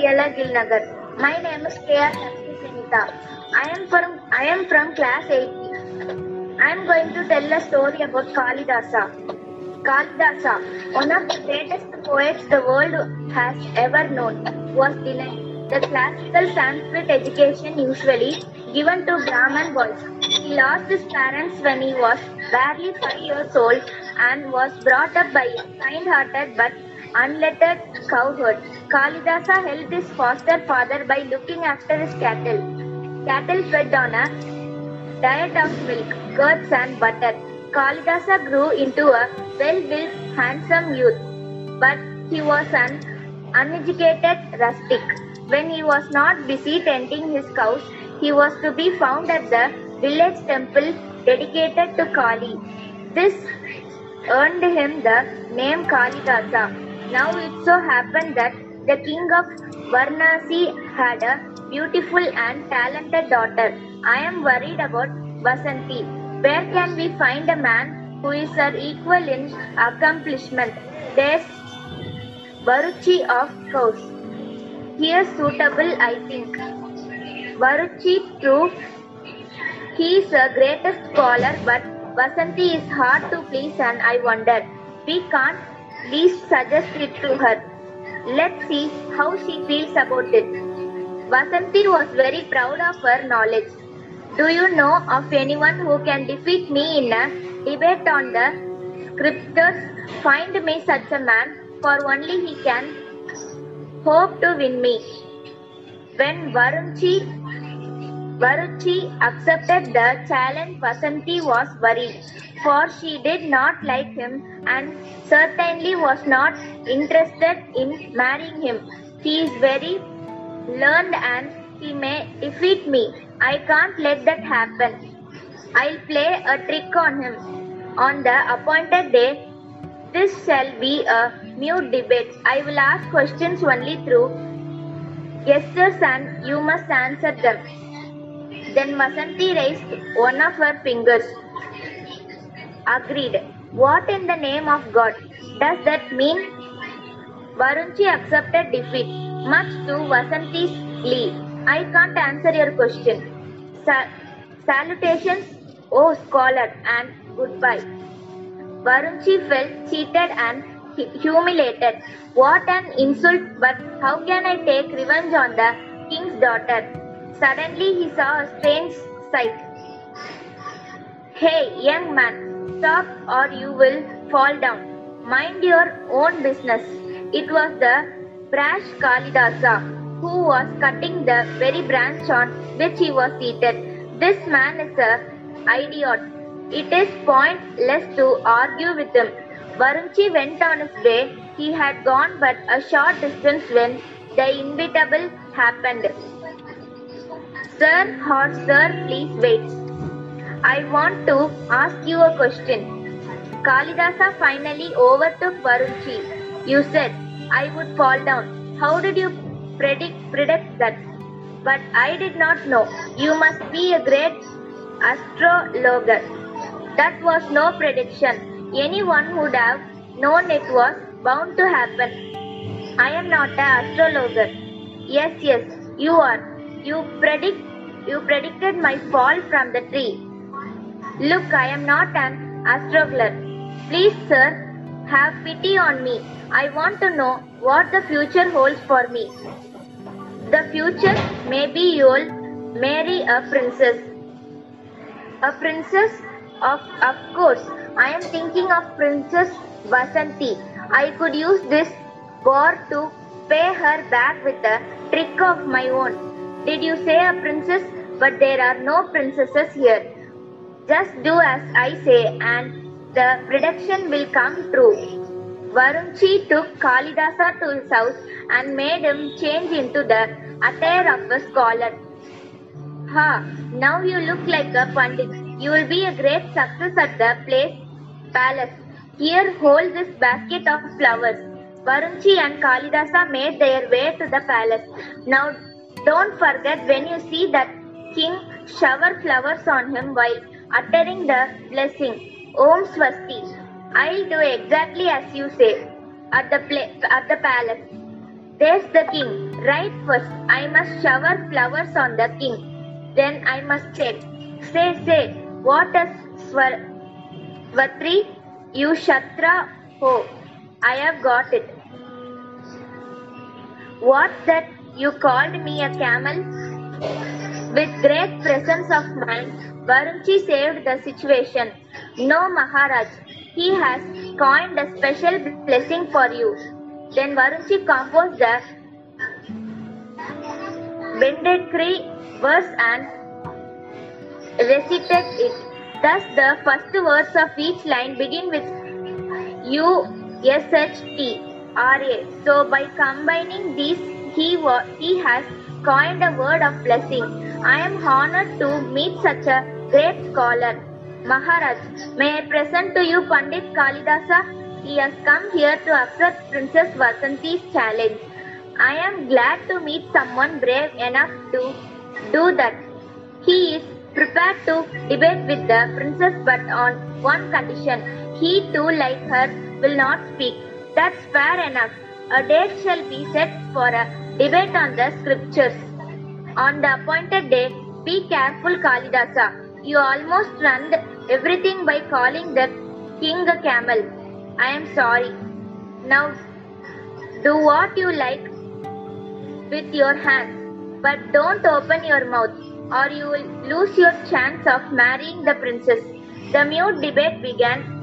Vidyalaya Gilnagar. My name is K.R. Shakti Senita. I am from I am from class 8. I am going to tell a story about Kalidasa. Kalidasa, one of the greatest poets the world has ever known, was denied the classical Sanskrit education usually given to Brahmin boys. He lost his parents when he was barely five years old and was brought up by a kind-hearted but unlettered cowherd. Kalidasa helped his foster father by looking after his cattle. Cattle fed on a diet of milk, curds and butter. Kalidasa grew into a well-built, handsome youth, but he was an uneducated rustic. When he was not busy tending his cows, he was to be found at the village temple dedicated to Kali. This earned him the name Kalidasa. Now it so happened that the king of Varanasi had a beautiful and talented daughter. I am worried about Vasanti. Where can we find a man who is her equal in accomplishment? There's Varuchi of course. He is suitable, I think. Varuchi true, he is a greatest scholar, but Vasanti is hard to please and I wonder. We can't least suggest it to her. Let's see how she feels about it. Vasanti was very proud of her knowledge. Do you know of anyone who can defeat me in a debate on the scriptures? Find me such a man, for only he can hope to win me. When Varunchi Varuchi accepted the challenge, Vasanti was worried, for she did not like him and certainly was not interested in marrying him. He is very learned and he may defeat me. I can't let that happen. I'll play a trick on him. On the appointed day, this shall be a mute debate. I will ask questions only through gestures and you must answer them. Then Vasanti raised one of her fingers. Agreed. What in the name of God does that mean? Varunchi accepted defeat. much to Vasanti's glee. I can't answer your question. Sa- salutations, oh scholar, and goodbye. Varunchi felt cheated and humiliated. What an insult, but how can I take revenge on the king's daughter? Suddenly he saw a strange sight. Hey, young man, stop or you will fall down. Mind your own business. It was the brash Kalidasa who was cutting the very branch on which he was seated. This man is a idiot. It is pointless to argue with him. Varunchi went on his way. He had gone but a short distance when the inevitable happened. Sir or sir, please wait. I want to ask you a question. Kalidasa finally overtook Varunchi. You said I would fall down. How did you predict, predict that? But I did not know. You must be a great astrologer. That was no prediction. Anyone would have known it was bound to happen. I am not an astrologer. Yes, yes, you are. You predict you predicted my fall from the tree. Look, I am not an astrologer. Please, sir, have pity on me. I want to know what the future holds for me. The future, maybe you'll marry a princess. A princess? Of, of course, I am thinking of Princess Vasanti. I could use this bore to pay her back with a trick of my own. Did you say a princess? But there are no princesses here. Just do as I say and the prediction will come true. Varunchi took Kalidasa to his house and made him change into the attire of a scholar. Ha, now you look like a pandit. You will be a great success at the place palace. Here, hold this basket of flowers. Varunchi and Kalidasa made their way to the palace. Now, don't forget when you see that king shower flowers on him while uttering the blessing. Om Swasti. I'll do exactly as you say at the pla- at the palace. There's the king. Right first, I must shower flowers on the king. Then I must say, say, say, what a swar- you Shatra ho. I have got it. What's that? You called me a camel? With great presence of mind, Varunchi saved the situation. No, Maharaj, he has coined a special blessing for you. Then Varunchi composed the Bendekri verse and recited it. Thus, the first words of each line begin with U S H T R A. So, by combining these, he he has coined a word of blessing. I am honored to meet such a great scholar. Maharaj, may I present to you Pandit Kalidasa? He has come here to accept Princess Vasanti's challenge. I am glad to meet someone brave enough to do that. He is prepared to debate with the princess, but on one condition. He too, like her, will not speak. That's fair enough. A date shall be set for a debate on the scriptures. On the appointed day, be careful, Kalidasa. You almost ruined everything by calling the king a camel. I am sorry. Now, do what you like with your hands, but don't open your mouth, or you will lose your chance of marrying the princess. The mute debate began.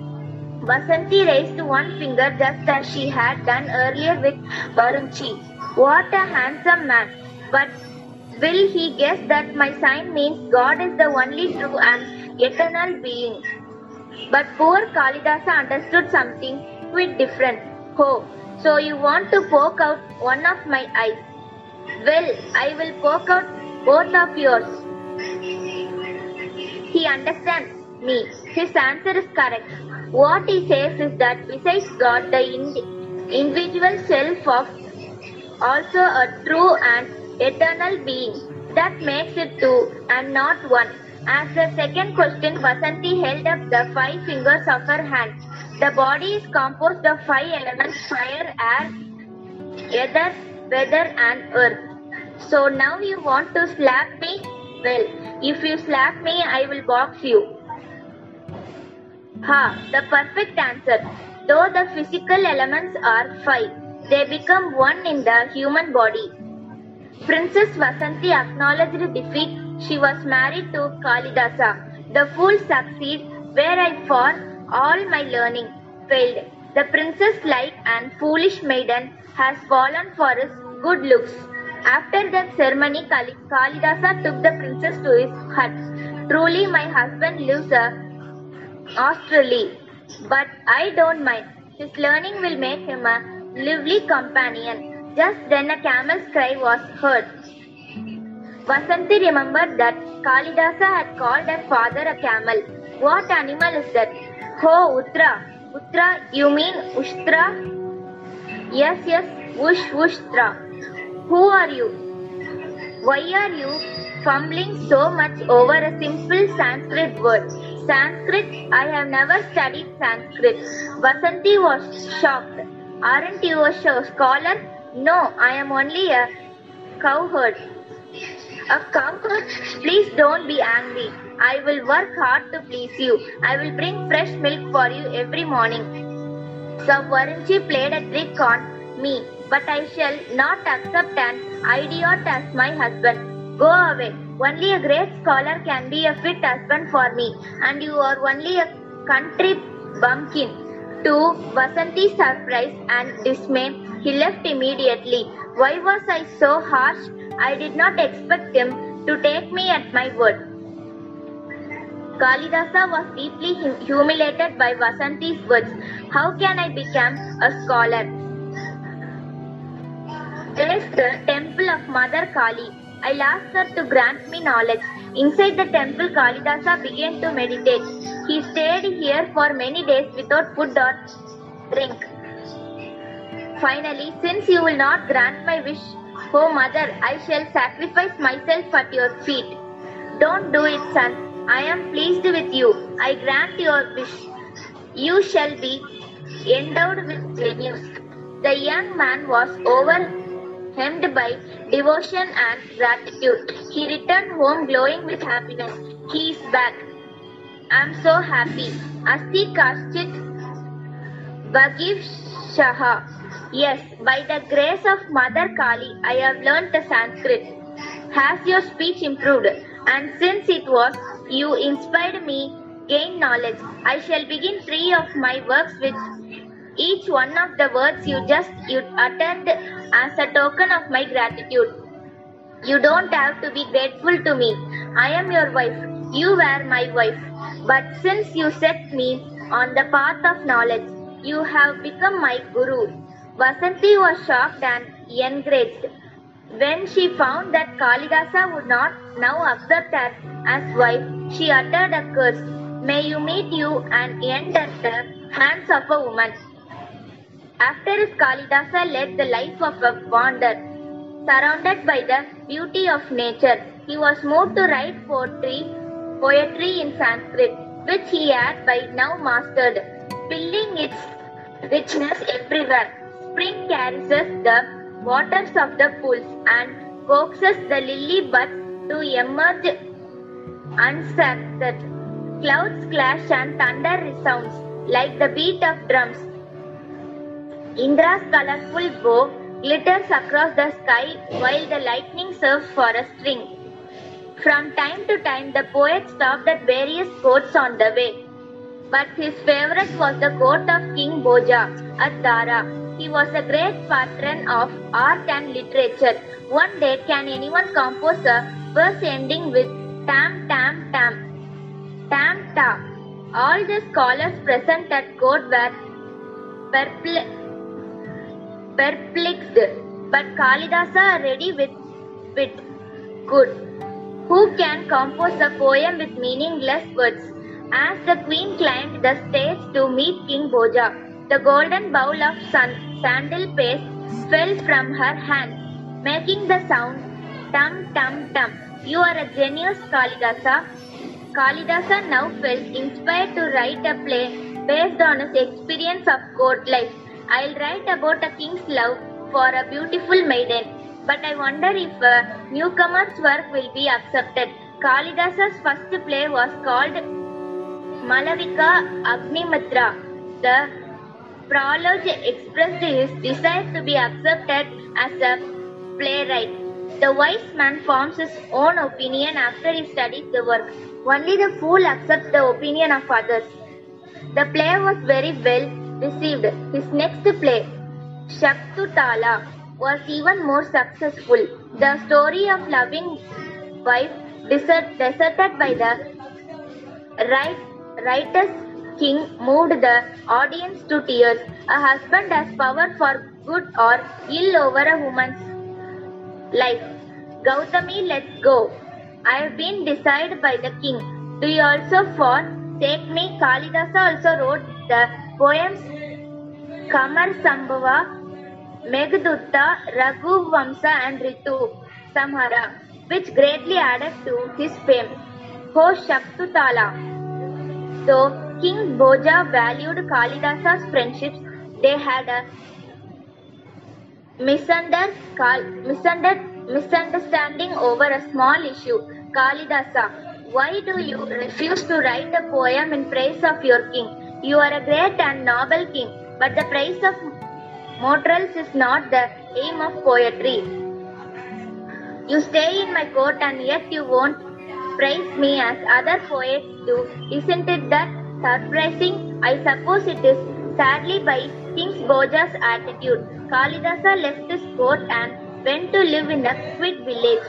Vasanti raised one finger just as she had done earlier with Varunchi. What a handsome man! But will he guess that my sign means God is the only true and eternal being? But poor Kalidasa understood something quite different. Oh, so you want to poke out one of my eyes? Well, I will poke out both of yours. He understands me. His answer is correct. What he says is that besides God, the ind- individual self of also a true and eternal being. That makes it two and not one. As the second question, Vasanti held up the five fingers of her hand. The body is composed of five elements fire, air, ether, weather, and earth. So now you want to slap me? Well, if you slap me, I will box you. Ha, the perfect answer. Though the physical elements are five, they become one in the human body. Princess Vasanti acknowledged defeat. She was married to Kalidasa. The fool succeed where I for all my learning failed. The princess like and foolish maiden has fallen for his good looks. After that ceremony, Kalidasa took the princess to his hut. Truly, my husband lives a Australia, but I don't mind. His learning will make him a lively companion. Just then a camel's cry was heard. Vasanti remembered that Kalidasa had called her father a camel. What animal is that? Oh, Utra. Utra, you mean Ushtra? Yes, yes, Ush Ushtra. Who are you? Why are you fumbling so much over a simple Sanskrit word? Sanskrit? I have never studied Sanskrit. Vasanti was shocked. Aren't you a sh- scholar? No, I am only a cowherd. A cowherd? Please don't be angry. I will work hard to please you. I will bring fresh milk for you every morning. So Varanchi played a trick on me, but I shall not accept an idiot as my husband. Go away. Only a great scholar can be a fit husband for me, and you are only a country bumpkin. To Vasanti's surprise and dismay, he left immediately. Why was I so harsh? I did not expect him to take me at my word. Kalidasa was deeply humiliated by Vasanti's words. How can I become a scholar? There is the temple of Mother Kali. I'll ask her to grant me knowledge. Inside the temple, Kalidasa began to meditate. He stayed here for many days without food or drink. Finally, since you will not grant my wish, oh mother, I shall sacrifice myself at your feet. Don't do it, son. I am pleased with you. I grant your wish. You shall be endowed with genius. The young man was overwhelmed by devotion and gratitude. He returned home glowing with happiness. He is back. I am so happy. Asti Kaschit Bagiv Shaha. Yes, by the grace of Mother Kali, I have learnt the Sanskrit. Has your speech improved? And since it was you inspired me, gain knowledge. I shall begin three of my works with each one of the words you just you uttered as a token of my gratitude. You don't have to be grateful to me. I am your wife. You were my wife. But since you set me on the path of knowledge, you have become my guru. Vasanti was shocked and enraged. When she found that Kalidasa would not now accept her as wife, she uttered a curse. May you meet you and end at the hands of a woman. After his Kalidasa led the life of a wanderer, surrounded by the beauty of nature. He was moved to write poetry, poetry in Sanskrit, which he had by now mastered, spilling its richness everywhere. Spring caresses the waters of the pools and coaxes the lily buds to emerge unscathed. Clouds clash and thunder resounds like the beat of drums. Indra's colorful bow glitters across the sky while the lightning serves for a string. From time to time, the poet stopped at various courts on the way. But his favorite was the court of King Bhoja at Dara. He was a great patron of art and literature. One day, can anyone compose a verse ending with tam tam tam? Tam ta. All the scholars present at court were perplexed perplexed, but Kalidasa ready with wit. Good. Who can compose a poem with meaningless words? As the queen climbed the stage to meet King Bhoja, the golden bowl of sun, sandal paste fell from her hand, making the sound tum tum tum. You are a genius, Kalidasa. Kalidasa now felt inspired to write a play based on his experience of court life. I'll write about a king's love for a beautiful maiden, but I wonder if a newcomer's work will be accepted. Kalidasa's first play was called Malavika Agnimitra. The prologue expressed his desire to be accepted as a playwright. The wise man forms his own opinion after he studies the work. Only the fool accepts the opinion of others. The play was very well received. His next play, Shakuntala, was even more successful. The story of loving wife desert, deserted by the right, righteous king moved the audience to tears. A husband has power for good or ill over a woman's life. Gautami, let's go. I have been decided by the king. Do you also forsake me? Kalidasa also wrote the poems Kumara Sambhava, Meghaduta, Raghu Vamsa and Ritu Samhara, which greatly added to his fame. Ho Shakuntala. Though King Bhoja valued Kalidasa's friendships, they had a misunder, misunder, misunderstanding over a small issue. Kalidasa, why do you refuse to write a poem in praise of your king? You are a great and noble king, but the praise of mortals is not the aim of poetry. You stay in my court and yet you won't praise me as other poets do. Isn't it that surprising? I suppose it is sadly by King Bhoja's attitude. Kalidasa left his court and went to live in a quiet village.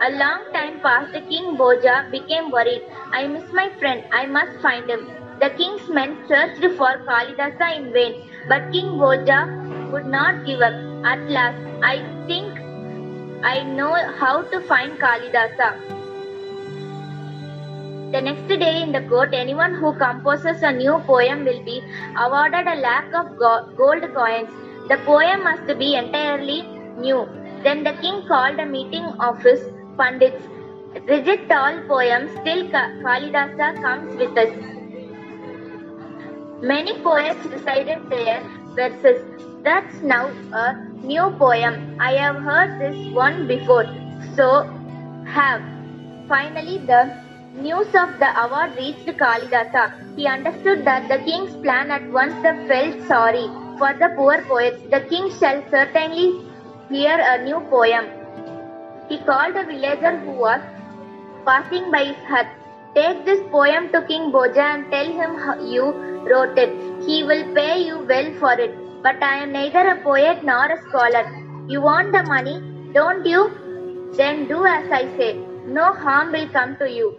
A long time passed, King Bhoja became worried. I miss my friend, I must find him. The king's men searched for Kalidasa in vain, but King Bhoja would not give up. At last, I think I know how to find Kalidasa. The next day in the court, anyone who composes a new poem will be awarded a lakh of gold coins. The poem must be entirely new. Then the king called a meeting of his pandits. Reject all poems till Ka- Kalidasa comes with us. Many poets recited their verses. That's now a new poem. I have heard this one before. So have. Finally, the news of the award reached Kalidasa. He understood that the king's plan at once felt sorry for the poor poets. The king shall certainly hear a new poem. He called a villager who was passing by his hut. Take this poem to King Bhoja and tell him you wrote it. He will pay you well for it. But I am neither a poet nor a scholar. You want the money, don't you? Then do as I say. No harm will come to you.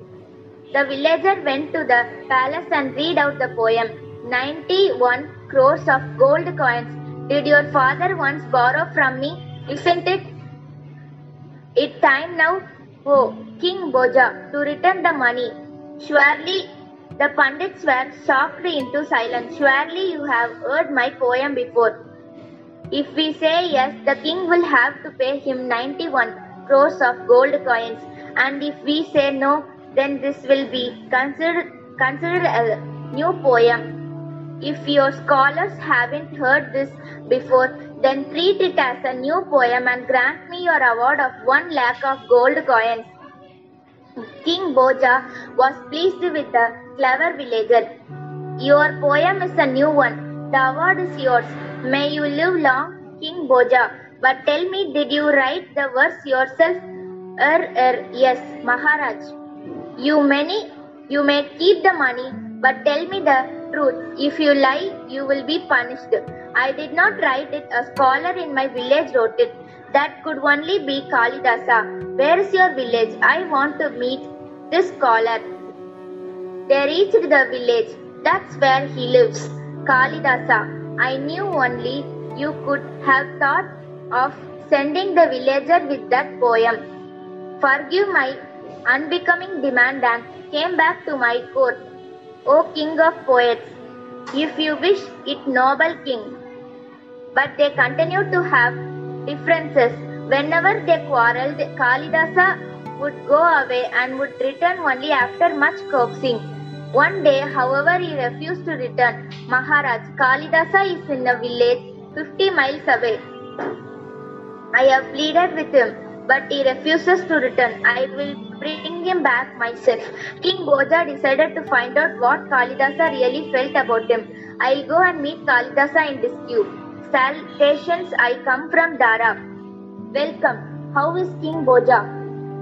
The villager went to the palace and read out the poem. 91 crores of gold coins. Did your father once borrow from me? Isn't it? It time now, oh, King Bhoja, to return the money. Surely the pandits were shocked into silence. Surely you have heard my poem before. If we say yes, the king will have to pay him 91 crores of gold coins. And if we say no, then this will be considered, considered a new poem. If your scholars haven't heard this before, then treat it as a new poem and grant me your award of one lakh of gold coins. King Bhoja was pleased with the clever villager. Your poem is a new one. The award is yours. May you live long, King Bhoja. But tell me, did you write the verse yourself? Er, er, yes, Maharaj. You many, you may keep the money, but tell me the truth. If you lie, you will be punished. I did not write it. A scholar in my village wrote it. That could only be Kalidasa. Where is your village? I want to meet this scholar. They reached the village. That's where he lives. Kalidasa. I knew only you could have thought of sending the villager with that poem. Forgive my unbecoming demand and came back to my court. O king of poets, if you wish it, noble king. But they continued to have differences. Whenever they quarreled, Kalidasa would go away and would return only after much coaxing. One day, however, he refused to return. Maharaj, Kalidasa is in a village 50 miles away. I have pleaded with him, but he refuses to return. I will bring him back myself. King Bhoja decided to find out what Kalidasa really felt about him. I'll go and meet Kalidasa in dispute. Salutations, I come from Dara. Welcome. How is King Bhoja?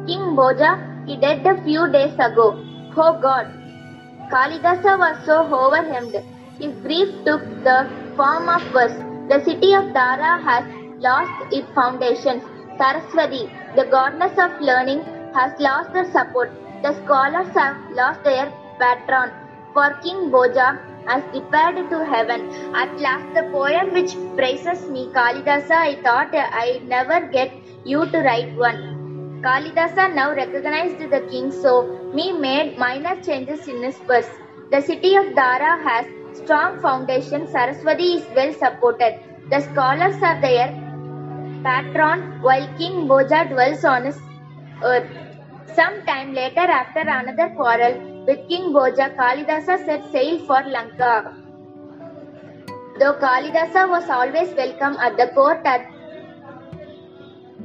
King Bhoja, he died a few days ago. Oh God. Kalidasa was so overwhelmed. His grief took the form of verse. The city of Dara has lost its foundations. Saraswati, the goddess of learning, has lost her support. The scholars have lost their patron. For King Bhoja has departed to heaven. At last, the poem which praises me, Kalidasa, I thought I'd never get you to write one. Kalidasa now recognized the king, so me made minor changes in his verse. The city of Dara has strong foundation. Saraswati is well supported. The scholars are their patron, while King Bhoja dwells on his earth. Some time later, after another quarrel with King Bhoja, Kalidasa set sail for Lanka. Though Kalidasa was always welcome at the court at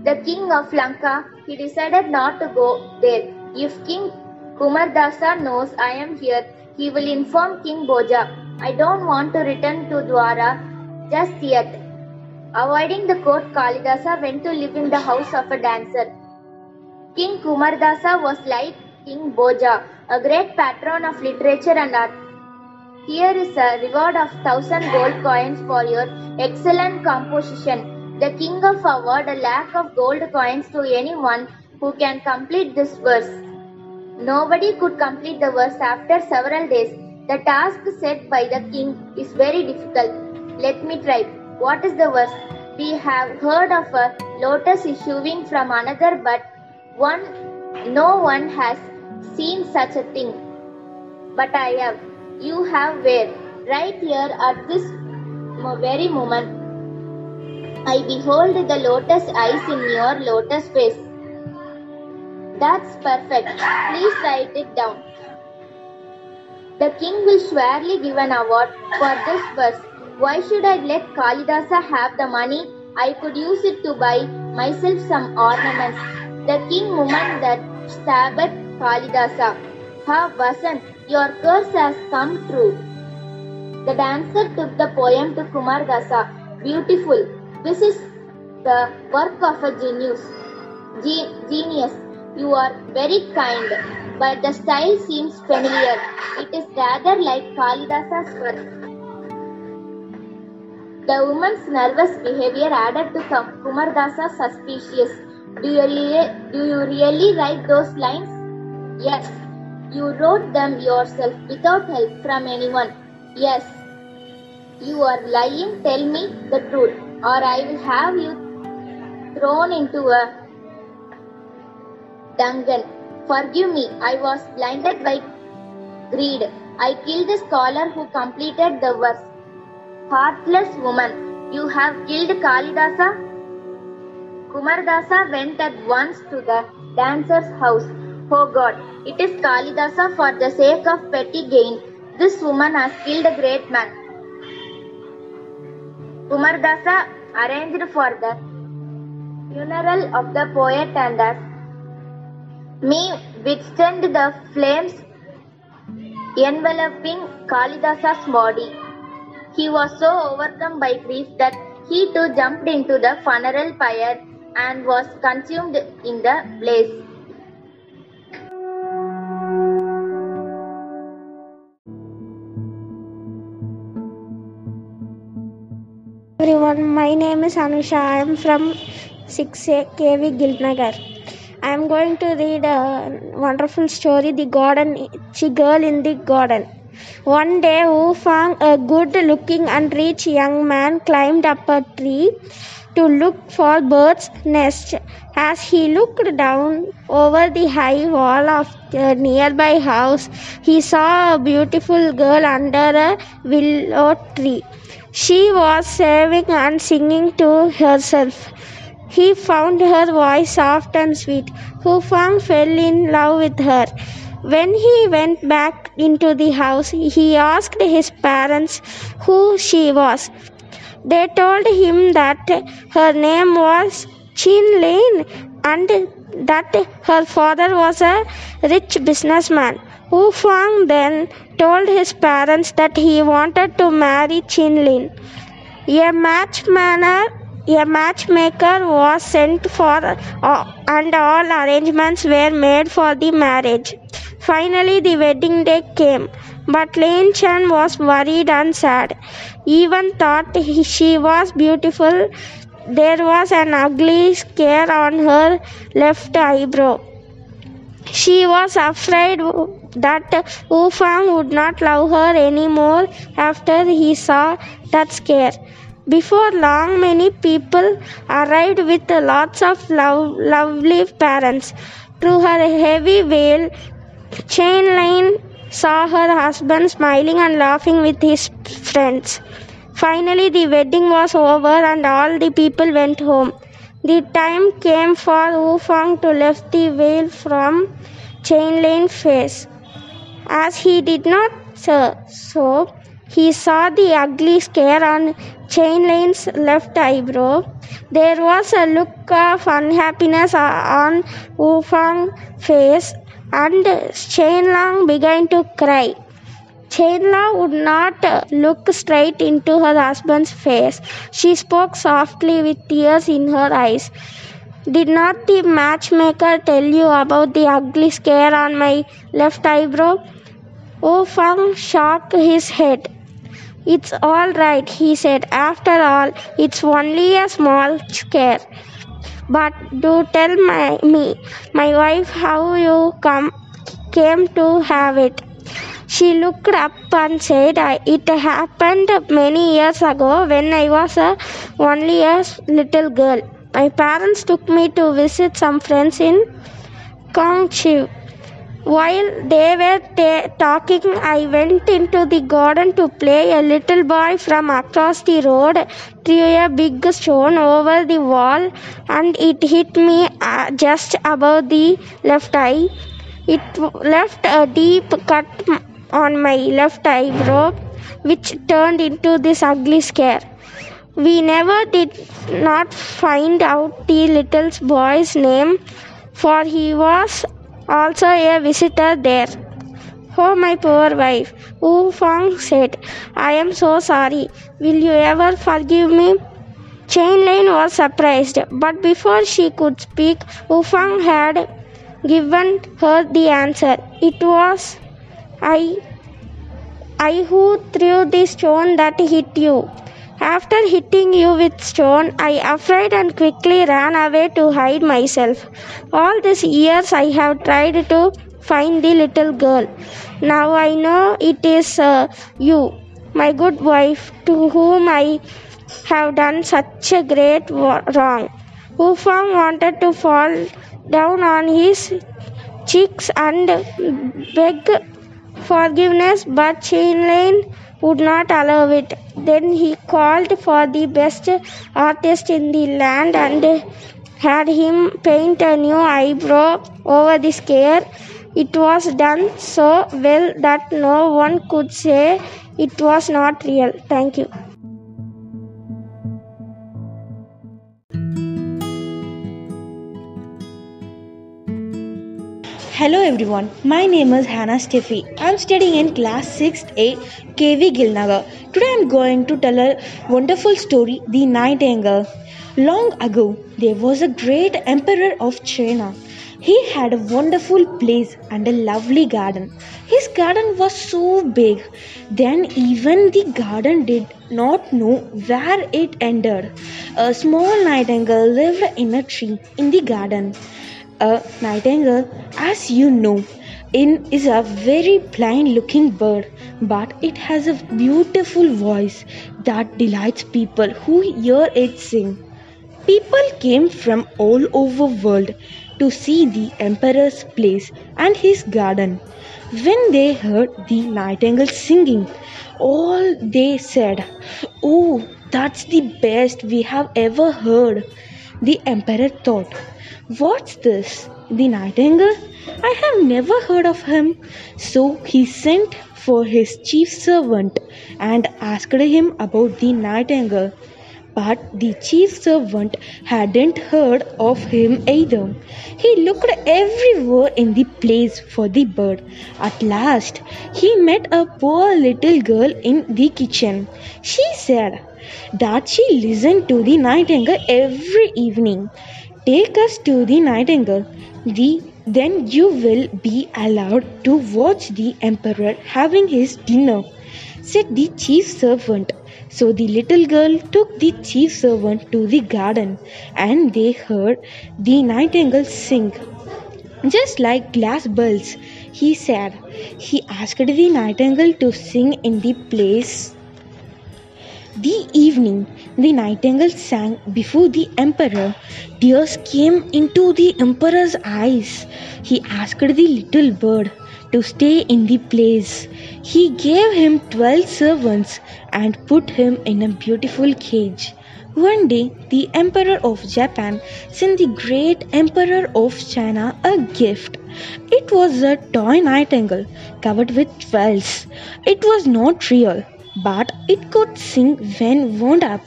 the king of Lanka, he decided not to go there. If King Kumardasa knows I am here, he will inform King Bhoja. I don't want to return to Dara just yet. Avoiding the court, Kalidasa went to live in the house of a dancer. King Kumardasa was like King Bhoja, a great patron of literature and art. Here is a reward of thousand gold coins for your excellent composition. The king of award a lakh of gold coins to anyone who can complete this verse. Nobody could complete the verse after several days. The task set by the king is very difficult. Let me try. What is the verse? We have heard of a lotus issuing from another, but one no one has seen such a thing. But I have. You have where? Right here at this very moment. I behold the lotus eyes in your lotus face. That's perfect. Please write it down. The king will surely give an award for this verse. Why should I let Kalidasa have the money? I could use it to buy myself some ornaments. The king woman that stabbed Kalidasa. Ha Vasant, your curse has come true. The dancer took the poem to Kumar Dasa. Beautiful. This is the work of a genius. Ge- genius. You are very kind, but the style seems familiar. It is rather like Kalidasa's work. The woman's nervous behavior added to Kam- Kumardasa's suspicious. Do you, do you really write those lines? Yes. You wrote them yourself without help from anyone. Yes. You are lying. Tell me the truth, or I will have you thrown into a dungeon. Forgive me, I was blinded by greed. I killed the scholar who completed the verse. Heartless woman, you have killed Kalidasa? Kumardasa went at once to the dancer's house. Oh God, it is Kalidasa for the sake of petty gain. This woman has killed a great man. Kumardasa arranged for the funeral of the poet and as me withstand the flames enveloping Kalidasa's body. He was so overcome by grief that he too jumped into the funeral pyre and was consumed in the blaze. Everyone. My name is anusha. I am from 6a kv gilnagar. I am going to read a wonderful story the garden the girl in the garden. One day Wufang, a good looking and rich young man climbed up a tree to look for birds nest. As he looked down over the high wall of the nearby house he saw a beautiful girl under a willow tree she was singing and singing to herself. He found her voice soft and sweet. Hufang fell in love with her. When he went back into the house, he asked his parents who she was. They told him that her name was Chin Lane and that her father was a rich businessman. Wu Fang then told his parents that he wanted to marry Chin Lin. A matchmaker, a matchmaker was sent for uh, and all arrangements were made for the marriage. Finally, the wedding day came, but Lin Chen was worried and sad. Even thought he, she was beautiful, there was an ugly scar on her left eyebrow. She was afraid that Wu Fang would not love her anymore after he saw that scare. Before long, many people arrived with lots of love, lovely parents. Through her heavy veil, Chain Lane saw her husband smiling and laughing with his friends. Finally, the wedding was over and all the people went home. The time came for Wu Fang to lift the veil from Chain Lane's face. As he did not so, he saw the ugly scar on Chain Lane's left eyebrow. There was a look of unhappiness on Wu Fang's face, and Chain Lang began to cry. Chainla would not look straight into her husband's face. She spoke softly with tears in her eyes. Did not the matchmaker tell you about the ugly scar on my left eyebrow? Wu Fang shook his head. It's all right, he said. After all, it's only a small scare. But do tell my, me, my wife, how you come came to have it. She looked up and said, It happened many years ago when I was a, only a little girl. My parents took me to visit some friends in Kongchiu. While they were ta- talking, I went into the garden to play. A little boy from across the road threw a big stone over the wall and it hit me uh, just above the left eye. It left a deep cut on my left eyebrow, which turned into this ugly scare. We never did not find out the little boy's name, for he was also a visitor there. Oh, my poor wife, Wu Fang said, I am so sorry. Will you ever forgive me? Chain Lane was surprised, but before she could speak, Wu Fang had given her the answer. It was I I who threw the stone that hit you. After hitting you with stone, I afraid and quickly ran away to hide myself. All these years I have tried to find the little girl. Now I know it is uh, you, my good wife, to whom I have done such a great wrong. Wu Fang wanted to fall down on his cheeks and beg forgiveness, but Chain Lane would not allow it. Then he called for the best artist in the land and had him paint a new eyebrow over the scare. It was done so well that no one could say it was not real. Thank you. Hello everyone, my name is Hannah Steffi. I'm studying in class 6A KV Gilnagar. Today I'm going to tell a wonderful story, The Nightingale. Long ago, there was a great emperor of China. He had a wonderful place and a lovely garden. His garden was so big, then even the garden did not know where it ended. A small nightingale lived in a tree in the garden. A nightingale, as you know, in, is a very plain looking bird, but it has a beautiful voice that delights people who hear it sing. People came from all over the world to see the emperor's place and his garden. When they heard the nightingale singing, all they said, "Oh, that's the best we have ever heard." The emperor thought, What's this? The nightingale? I have never heard of him. So he sent for his chief servant and asked him about the nightingale. But the chief servant hadn't heard of him either. He looked everywhere in the place for the bird. At last, he met a poor little girl in the kitchen. She said that she listened to the nightingale every evening. Take us to the nightingale. The, then you will be allowed to watch the emperor having his dinner, said the chief servant. So the little girl took the chief servant to the garden and they heard the nightingale sing. Just like glass bells, he said. He asked the nightingale to sing in the place the evening, the nightingale sang before the emperor. Tears came into the emperor's eyes. He asked the little bird to stay in the place. He gave him twelve servants and put him in a beautiful cage. One day, the Emperor of Japan sent the great Emperor of China a gift. It was a toy nightingale covered with bells. It was not real, but it could sing when wound up,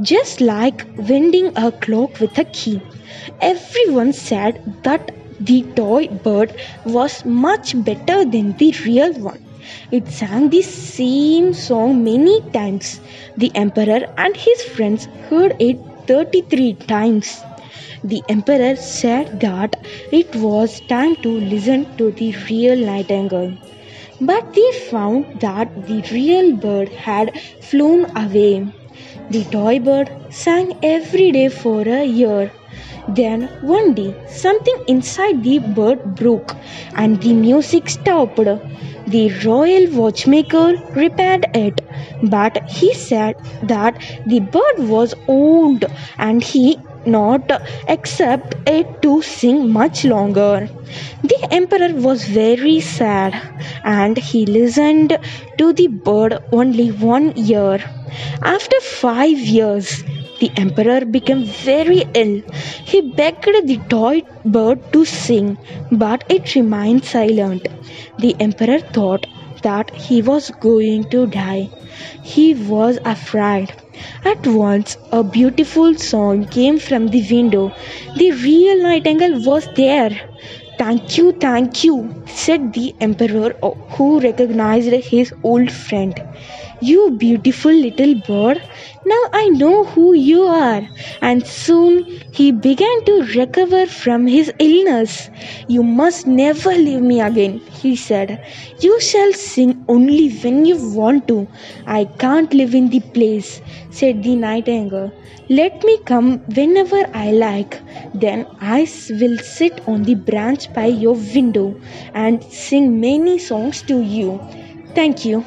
just like winding a clock with a key. Everyone said that the toy bird was much better than the real one. It sang the same song many times. The emperor and his friends heard it 33 times. The emperor said that it was time to listen to the real nightingale. But they found that the real bird had flown away. The toy bird sang every day for a year. Then one day something inside the bird broke and the music stopped. The royal watchmaker repaired it, but he said that the bird was old and he not accept it to sing much longer. The emperor was very sad and he listened to the bird only one year. After five years, the emperor became very ill. He begged the toy bird to sing, but it remained silent. The emperor thought that he was going to die. He was afraid. At once, a beautiful song came from the window. The real nightingale was there. Thank you, thank you, said the emperor, who recognized his old friend. You beautiful little bird, now I know who you are. And soon he began to recover from his illness. You must never leave me again, he said. You shall sing only when you want to. I can't live in the place, said the nightingale. Let me come whenever I like. Then I will sit on the branch by your window and sing many songs to you. Thank you.